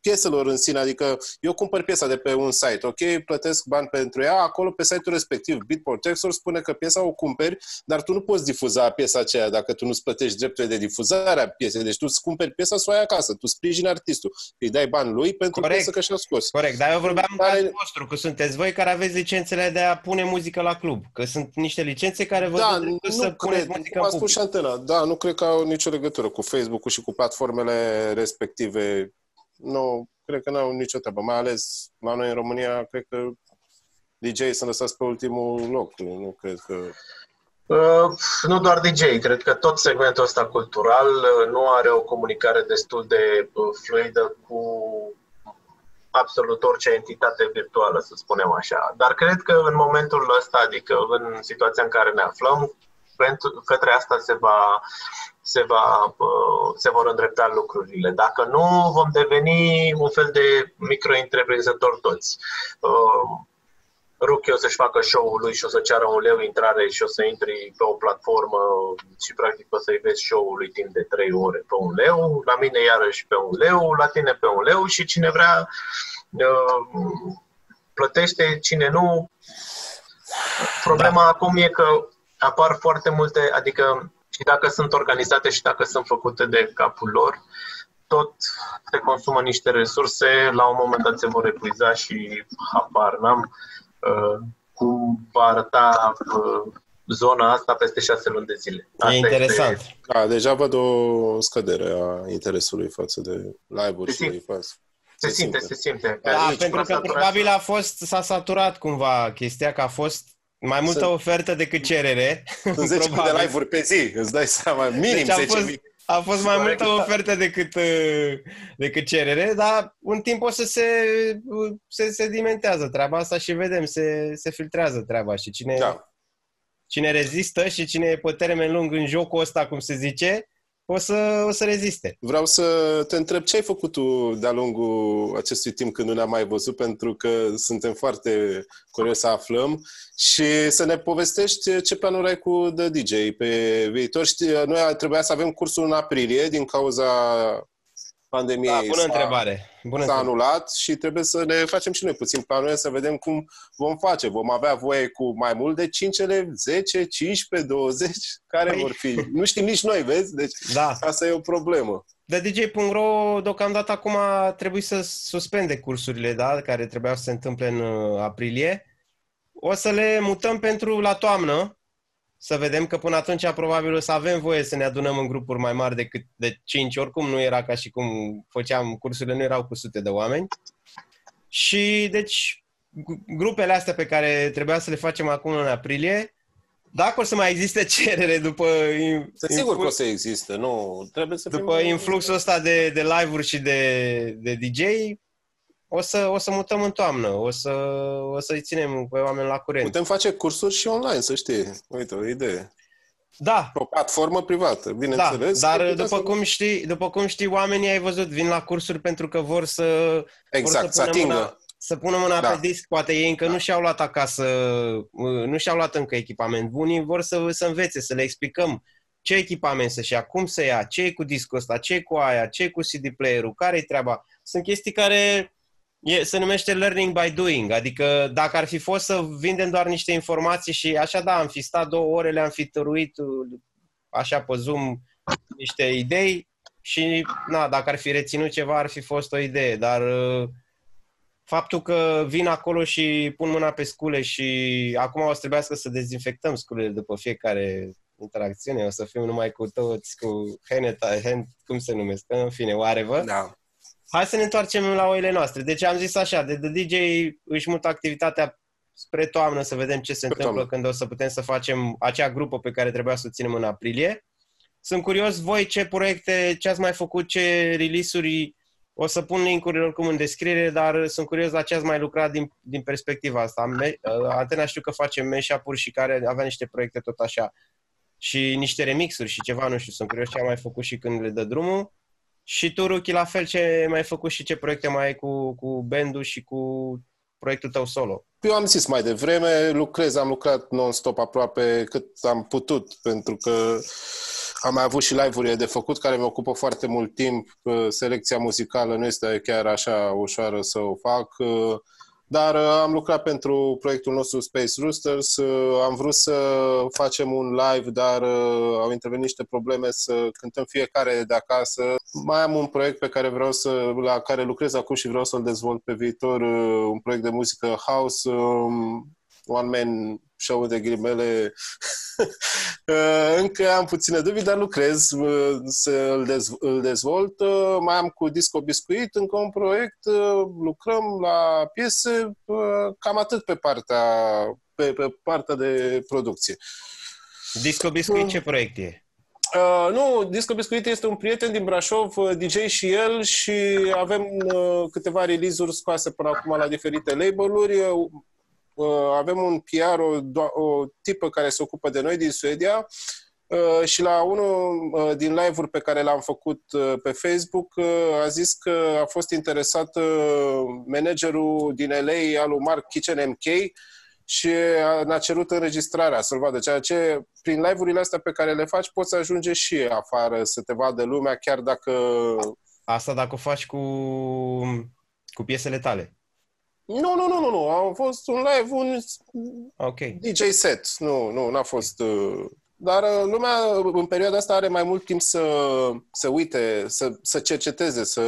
pieselor în sine. Adică eu cumpăr piesa de pe un site, ok, plătesc bani pentru ea, acolo pe site-ul respectiv, Beatprotector spune că piesa o cumperi, dar tu nu poți difuza piesa aceea dacă tu nu-ți plătești drepturile de difuzare a piesei. Deci tu îți cumperi piesa să o ai acasă, tu sprijini artistul, îi dai bani lui pentru Corect. piesă că și-a scos. Corect, dar eu vorbeam în cazul vostru, că sunteți voi care aveți licențele de a pune muzică la club, că sunt niște licențe care vă da, nu să cred, puneți muzică în public. și antena. Da, nu cred că au nicio legătură cu Facebook-ul și cu platformele respective. Nu, cred că n-au nicio treabă. Mai ales la noi în România, cred că DJ sunt lăsați pe ultimul loc. Nu cred că... Uh, nu doar DJ, cred că tot segmentul ăsta cultural uh, nu are o comunicare destul de uh, fluidă cu absolut orice entitate virtuală, să spunem așa. Dar cred că în momentul ăsta, adică în situația în care ne aflăm, pentru, către asta se va, se, va, se vor îndrepta lucrurile. Dacă nu, vom deveni un fel de micro-întreprinzători toți. Ruchi o să-și facă show-ul lui și o să ceară un leu intrare și o să intri pe o platformă și practic o să-i vezi show-ul lui timp de 3 ore pe un leu, la mine iarăși pe un leu, la tine pe un leu și cine vrea uh, plătește, cine nu. Problema da. acum e că apar foarte multe, adică și dacă sunt organizate și dacă sunt făcute de capul lor, tot se consumă niște resurse, la un moment dat se vor epuiza și habar n-am. Uh, cum va arăta uh, zona asta peste șase luni de zile. Asta e interesant. Este... Da, deja văd o scădere a interesului față de live-uri se și față. Se, se simte, se simte. Da, Aici, pentru că probabil a fost, s-a saturat cumva chestia că a fost mai multă Sunt... ofertă decât cerere. Sunt 10 de live-uri pe zi, îți dai seama, minim deci 10 fost, a fost mai multă ofertă decât, uh, decât cerere, dar un timp o să se, se sedimentează treaba asta și vedem, se, se filtrează treaba și cine, da. cine rezistă și cine e pe termen lung în jocul ăsta, cum se zice, o să, o să reziste. Vreau să te întreb ce ai făcut tu de-a lungul acestui timp când nu ne-am mai văzut, pentru că suntem foarte curioși să aflăm și să ne povestești ce planuri ai cu The DJ pe viitor. Știi, noi trebuia să avem cursul în aprilie din cauza pandemiei. Da, bună întrebare. Bună s-a anulat și trebuie să ne facem și noi puțin planurile să vedem cum vom face. Vom avea voie cu mai mult de 5 elevi, 10, 15, 20? Care păi... vor fi? Nu știm nici noi, vezi? Deci da. asta e o problemă. De DJ.ro deocamdată acum trebuie să suspende cursurile, da, care trebuiau să se întâmple în uh, aprilie. O să le mutăm pentru la toamnă, să vedem că până atunci probabil o să avem voie să ne adunăm în grupuri mai mari decât de 5, oricum nu era ca și cum făceam cursurile, nu erau cu sute de oameni. Și deci grupele astea pe care trebuia să le facem acum în aprilie, dacă o să mai existe cerere după... Sunt sigur că o să existe, nu, trebuie să După fim... influxul ăsta de, de live-uri și de, de DJ, o să, o să mutăm în toamnă, o, să, o să-i ținem pe oameni la curent. Putem face cursuri și online, să știi. Uite, o idee. Da. O platformă privată, bineînțeles. Da, dar după cum, știi, după cum știi, oamenii ai văzut vin la cursuri pentru că vor să... Exact, vor să, să atingă. Mâna, să pună mâna da. pe disc, poate ei încă da. nu și-au luat acasă, nu și-au luat încă echipament. Bunii vor să, să învețe, să le explicăm ce echipament să-și ia, cum să ia, ce e cu discul ăsta, ce e cu aia, ce e cu CD player-ul, care e treaba. Sunt chestii care e, se numește learning by doing, adică dacă ar fi fost să vindem doar niște informații și așa, da, am fi stat două ore, le-am fi tăruit uh, așa pe Zoom niște idei și, na, dacă ar fi reținut ceva, ar fi fost o idee, dar uh, faptul că vin acolo și pun mâna pe scule și acum o să trebuiască să dezinfectăm sculele după fiecare interacțiune, o să fim numai cu toți, cu heneta, hen, cum se numesc, în fine, whatever. Da. Hai să ne întoarcem la oile noastre. Deci am zis așa, de The DJ își mută activitatea spre toamnă să vedem ce se spre întâmplă toamnă. când o să putem să facem acea grupă pe care trebuia să o ținem în aprilie. Sunt curios voi ce proiecte, ce ați mai făcut, ce release-uri, o să pun link-urile oricum în descriere, dar sunt curios la ce ați mai lucrat din, din perspectiva asta. Uh, Antena știu că face mashup-uri și care avea niște proiecte tot așa și niște remixuri și ceva, nu știu, sunt curios ce am mai făcut și când le dă drumul. Și tu, Ruki, la fel ce mai ai făcut și ce proiecte mai ai cu, cu bandul și cu proiectul tău solo? Eu am zis mai devreme, lucrez, am lucrat non-stop aproape cât am putut, pentru că am mai avut și live-uri de făcut care mi ocupă foarte mult timp. Selecția muzicală nu este chiar așa ușoară să o fac. Dar uh, am lucrat pentru proiectul nostru Space Roosters, uh, am vrut să facem un live, dar uh, au intervenit niște probleme să cântăm fiecare de acasă. Mai am un proiect pe care vreau să, la care lucrez acum și vreau să-l dezvolt pe viitor, un proiect de muzică house, um, one man show de ghilimele. Uh, încă am puține dubii, dar lucrez uh, să îl, dez- îl dezvolt. Uh, mai am cu Disco Biscuit încă un proiect, lucrăm la piese, cam atât pe partea, pe, pe partea de producție. Disco Biscuit ce proiect e? Uh, nu, Disco Biscuit este un prieten din Brașov, uh, DJ și el și avem uh, câteva release-uri scoase până acum la diferite label-uri. Uh, uh avem un PR, o, o tipă care se ocupă de noi din Suedia uh, și la unul uh, din live-uri pe care l-am făcut uh, pe Facebook uh, a zis că a fost interesat uh, managerul din LA al lui Mark Kitchen MK și ne-a cerut înregistrarea să-l vadă, ceea ce prin live-urile astea pe care le faci poți ajunge și afară să te vadă lumea, chiar dacă... Asta dacă o faci cu, cu piesele tale. Nu, nu, nu, nu, nu. A fost un live, un okay. DJ set. Nu, nu, n-a fost... Uh... Dar uh, lumea în perioada asta are mai mult timp să, să uite, să, să cerceteze, să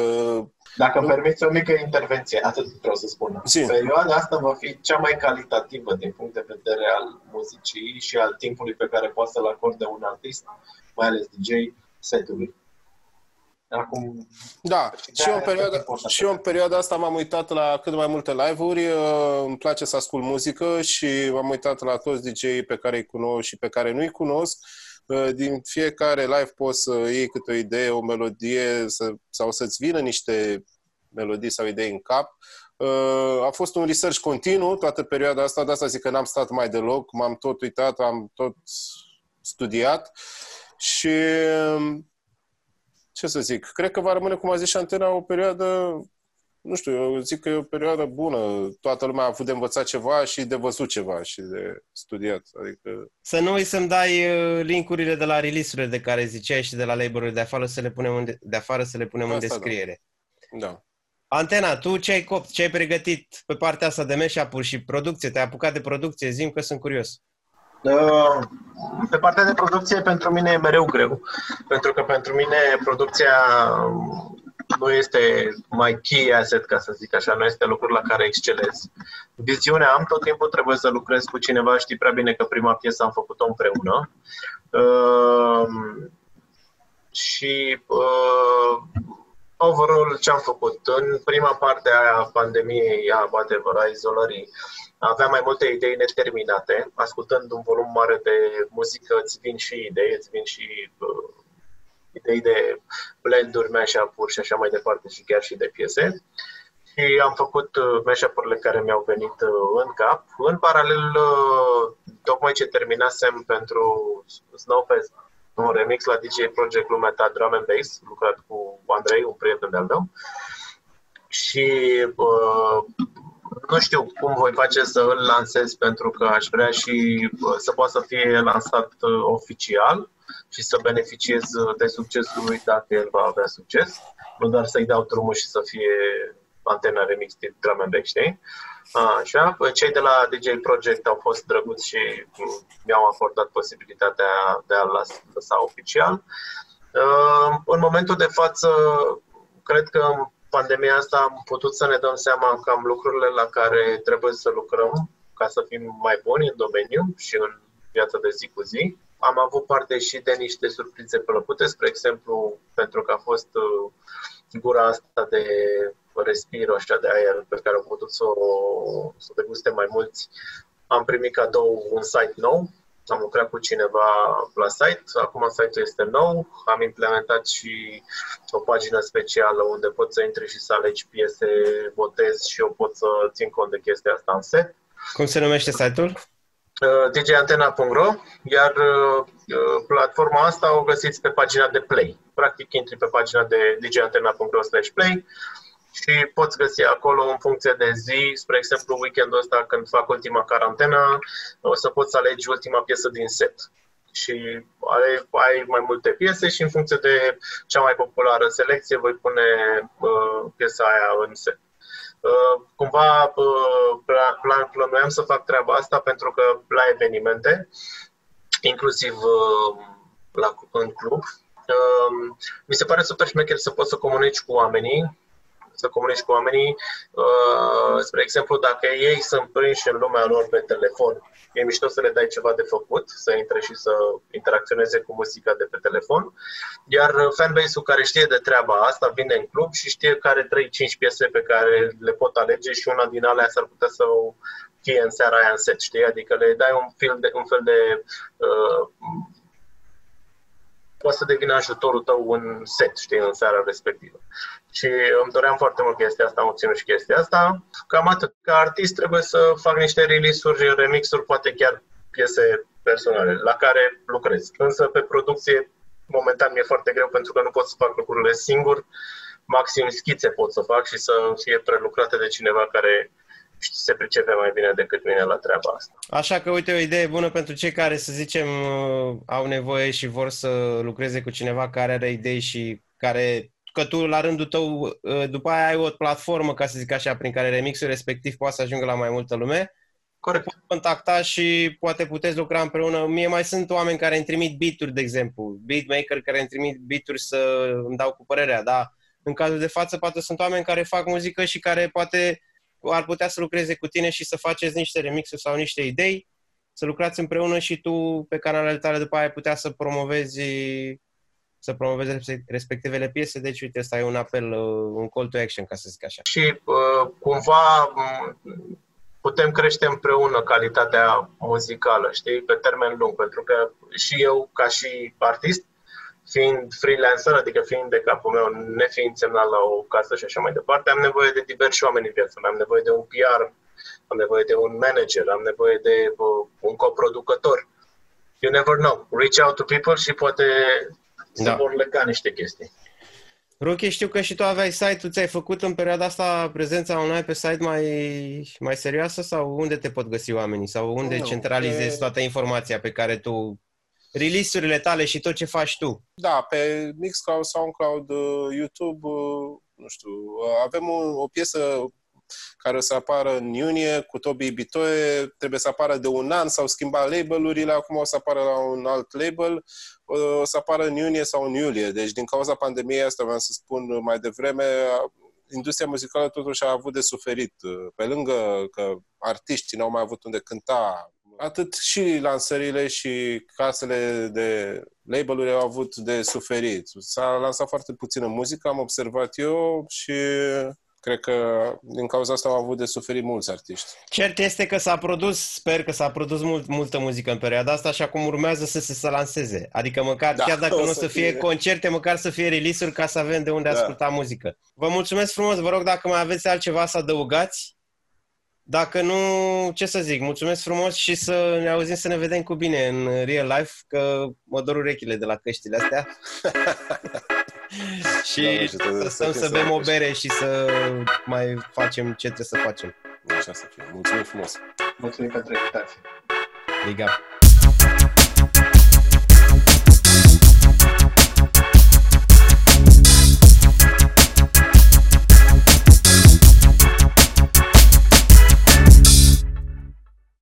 dacă îmi permiți o mică intervenție, atât vreau să spun. Sim. Perioada asta va fi cea mai calitativă din punct de vedere al muzicii și al timpului pe care poate să-l acorde un artist, mai ales DJ, setului. Acum, da, și eu, în perioada, și eu în perioada asta m-am uitat la cât mai multe live-uri, uh, îmi place să ascult muzică și m-am uitat la toți dj pe care îi cunosc și pe care nu-i cunosc. Uh, din fiecare live poți să iei câte o idee, o melodie să, sau să-ți vină niște melodii sau idei în cap. Uh, a fost un research continuu toată perioada asta, de asta zic că n-am stat mai deloc, m-am tot uitat, am tot studiat și ce să zic, cred că va rămâne, cum a zis și Antena, o perioadă, nu știu, eu zic că e o perioadă bună. Toată lumea a avut de învățat ceva și de văzut ceva și de studiat. Adică... Să nu uiți să-mi dai uh, linkurile de la release-urile de care ziceai și de la label de afară să le punem în, de, de afară să le punem Asta în da. descriere. Da. da. Antena, tu ce ai copt, ce ai pregătit pe partea asta de mashup și producție? Te-ai apucat de producție? Zim că sunt curios. Uh, pe partea de producție pentru mine e mereu greu, pentru că pentru mine producția nu este mai key asset, ca să zic așa, nu este lucrul la care excelez. Viziunea am, tot timpul trebuie să lucrez cu cineva, știi prea bine că prima piesă am făcut-o împreună. Uh, și uh, overall ce am făcut? În prima parte a pandemiei, a whatever, a izolării, aveam mai multe idei neterminate. Ascultând un volum mare de muzică, îți vin și idei, îți vin și uh, idei de blenduri, mashup-uri și așa mai departe și chiar și de piese. Și am făcut uh, mashup-urile care mi-au venit uh, în cap. În paralel, uh, tocmai ce terminasem pentru Snowfest, un remix la DJ Project Lumea Ta Drum and Bass, lucrat cu Andrei, un prieten de-al meu. Și uh, nu știu cum voi face să îl lansez pentru că aș vrea și uh, să poată să fie lansat uh, oficial și să beneficiez de succesul lui dacă el va avea succes, nu doar să-i dau drumul și să fie antena remix de drum and back, știi? Așa, cei de la DJ Project au fost drăguți și mi-au acordat posibilitatea de a-l lăsa oficial. În momentul de față, cred că în pandemia asta am putut să ne dăm seama cam lucrurile la care trebuie să lucrăm ca să fim mai buni în domeniu și în viața de zi cu zi. Am avut parte și de niște surprize plăcute, spre exemplu, pentru că a fost uh, gura asta de respiro așa de aer pe care am putut să o, să o deguste mai mulți. Am primit cadou un site nou, am lucrat cu cineva la site, acum site-ul este nou, am implementat și o pagină specială unde poți să intri și să alegi piese, votezi și eu pot să țin cont de chestia asta în set. Cum se numește site-ul? Uh, djantena.ro, iar uh, platforma asta o găsiți pe pagina de Play. Practic intri pe pagina de djantena.ro play și poți găsi acolo în funcție de zi, spre exemplu weekendul ăsta când fac ultima carantenă, o să poți alegi ultima piesă din set. Și ai, ai mai multe piese și în funcție de cea mai populară selecție voi pune uh, piesa aia în set. Uh, cumva uh, plan, plănuiam să fac treaba asta pentru că la evenimente, inclusiv uh, la, în club, uh, mi se pare super șmecher să poți să comunici cu oamenii să comunici cu oamenii. Uh, spre exemplu, dacă ei sunt prinși în lumea lor pe telefon, e mișto să le dai ceva de făcut, să intre și să interacționeze cu muzica de pe telefon. Iar fanbase-ul care știe de treaba asta vine în club și știe care 3-5 piese pe care le pot alege și una din alea s-ar putea să o fie în seara aia în set, știi? Adică le dai un fel de, un fel de uh, poate să devină ajutorul tău în set, știi, în seara respectivă. Și îmi doream foarte mult chestia asta, am obținut și chestia asta. Cam atât. Ca artist trebuie să fac niște release-uri, remixuri, poate chiar piese personale la care lucrez. Însă pe producție momentan mi-e foarte greu pentru că nu pot să fac lucrurile singur. Maxim schițe pot să fac și să fie prelucrate de cineva care se pricepe mai bine decât mine la treaba asta. Așa că, uite, o idee bună pentru cei care, să zicem, uh, au nevoie și vor să lucreze cu cineva care are idei și care că tu, la rândul tău, uh, după aia ai o platformă, ca să zic așa, prin care remixul respectiv poate să ajungă la mai multă lume. Corect. Poți contacta și poate puteți lucra împreună. Mie mai sunt oameni care îmi trimit beat de exemplu, beatmaker care îmi trimit beat să îmi dau cu părerea, dar în cazul de față poate sunt oameni care fac muzică și care poate ar putea să lucreze cu tine și să faceți niște remixuri sau niște idei, să lucrați împreună și tu pe canalele tale după aia ai putea să promovezi să promovezi respectivele piese, deci uite, ăsta e un apel, uh, un call to action, ca să zic așa. Și uh, cumva putem crește împreună calitatea muzicală, știi, pe termen lung, pentru că și eu, ca și artist, fiind freelancer, adică fiind de capul meu, nefiind semnat la o casă și așa mai departe, am nevoie de diversi oameni în viața mea. Am nevoie de un PR, am nevoie de un manager, am nevoie de uh, un coproducător. You never know. Reach out to people și poate da. se vor lega niște chestii. Roche, știu că și tu aveai site-ul, ți-ai făcut în perioada asta prezența online pe site mai, mai serioasă sau unde te pot găsi oamenii? Sau unde no, centralizezi pe... toată informația pe care tu release-urile tale și tot ce faci tu. Da, pe Mixcloud, SoundCloud, uh, YouTube, uh, nu știu, uh, avem o, o piesă care o să apară în iunie cu Tobi Bitoe, trebuie să apară de un an, s-au schimbat labelurile, acum o să apară la un alt label, o să apară în iunie sau în iulie. Deci din cauza pandemiei asta vreau să spun mai devreme, industria muzicală totuși a avut de suferit. Pe lângă că artiștii n-au mai avut unde cânta, atât și lansările și casele de label-uri au avut de suferit. S-a lansat foarte puțină muzică, am observat eu și cred că din cauza asta au avut de suferit mulți artiști. Cert este că s-a produs, sper că s-a produs mult, multă muzică în perioada asta și acum urmează să se să lanseze. Adică măcar, da, chiar dacă nu o să fie, fie concerte, măcar să fie release-uri ca să avem de unde da. asculta muzică. Vă mulțumesc frumos, vă rog dacă mai aveți altceva să adăugați. Dacă nu, ce să zic, mulțumesc frumos și să ne auzim să ne vedem cu bine în real life, că mă dor urechile de la căștile astea. și să stăm să bem o bere și să mai facem ce trebuie să facem. Așa să fie. Mulțumim frumos. Mulțumim pentru invitație. Big up.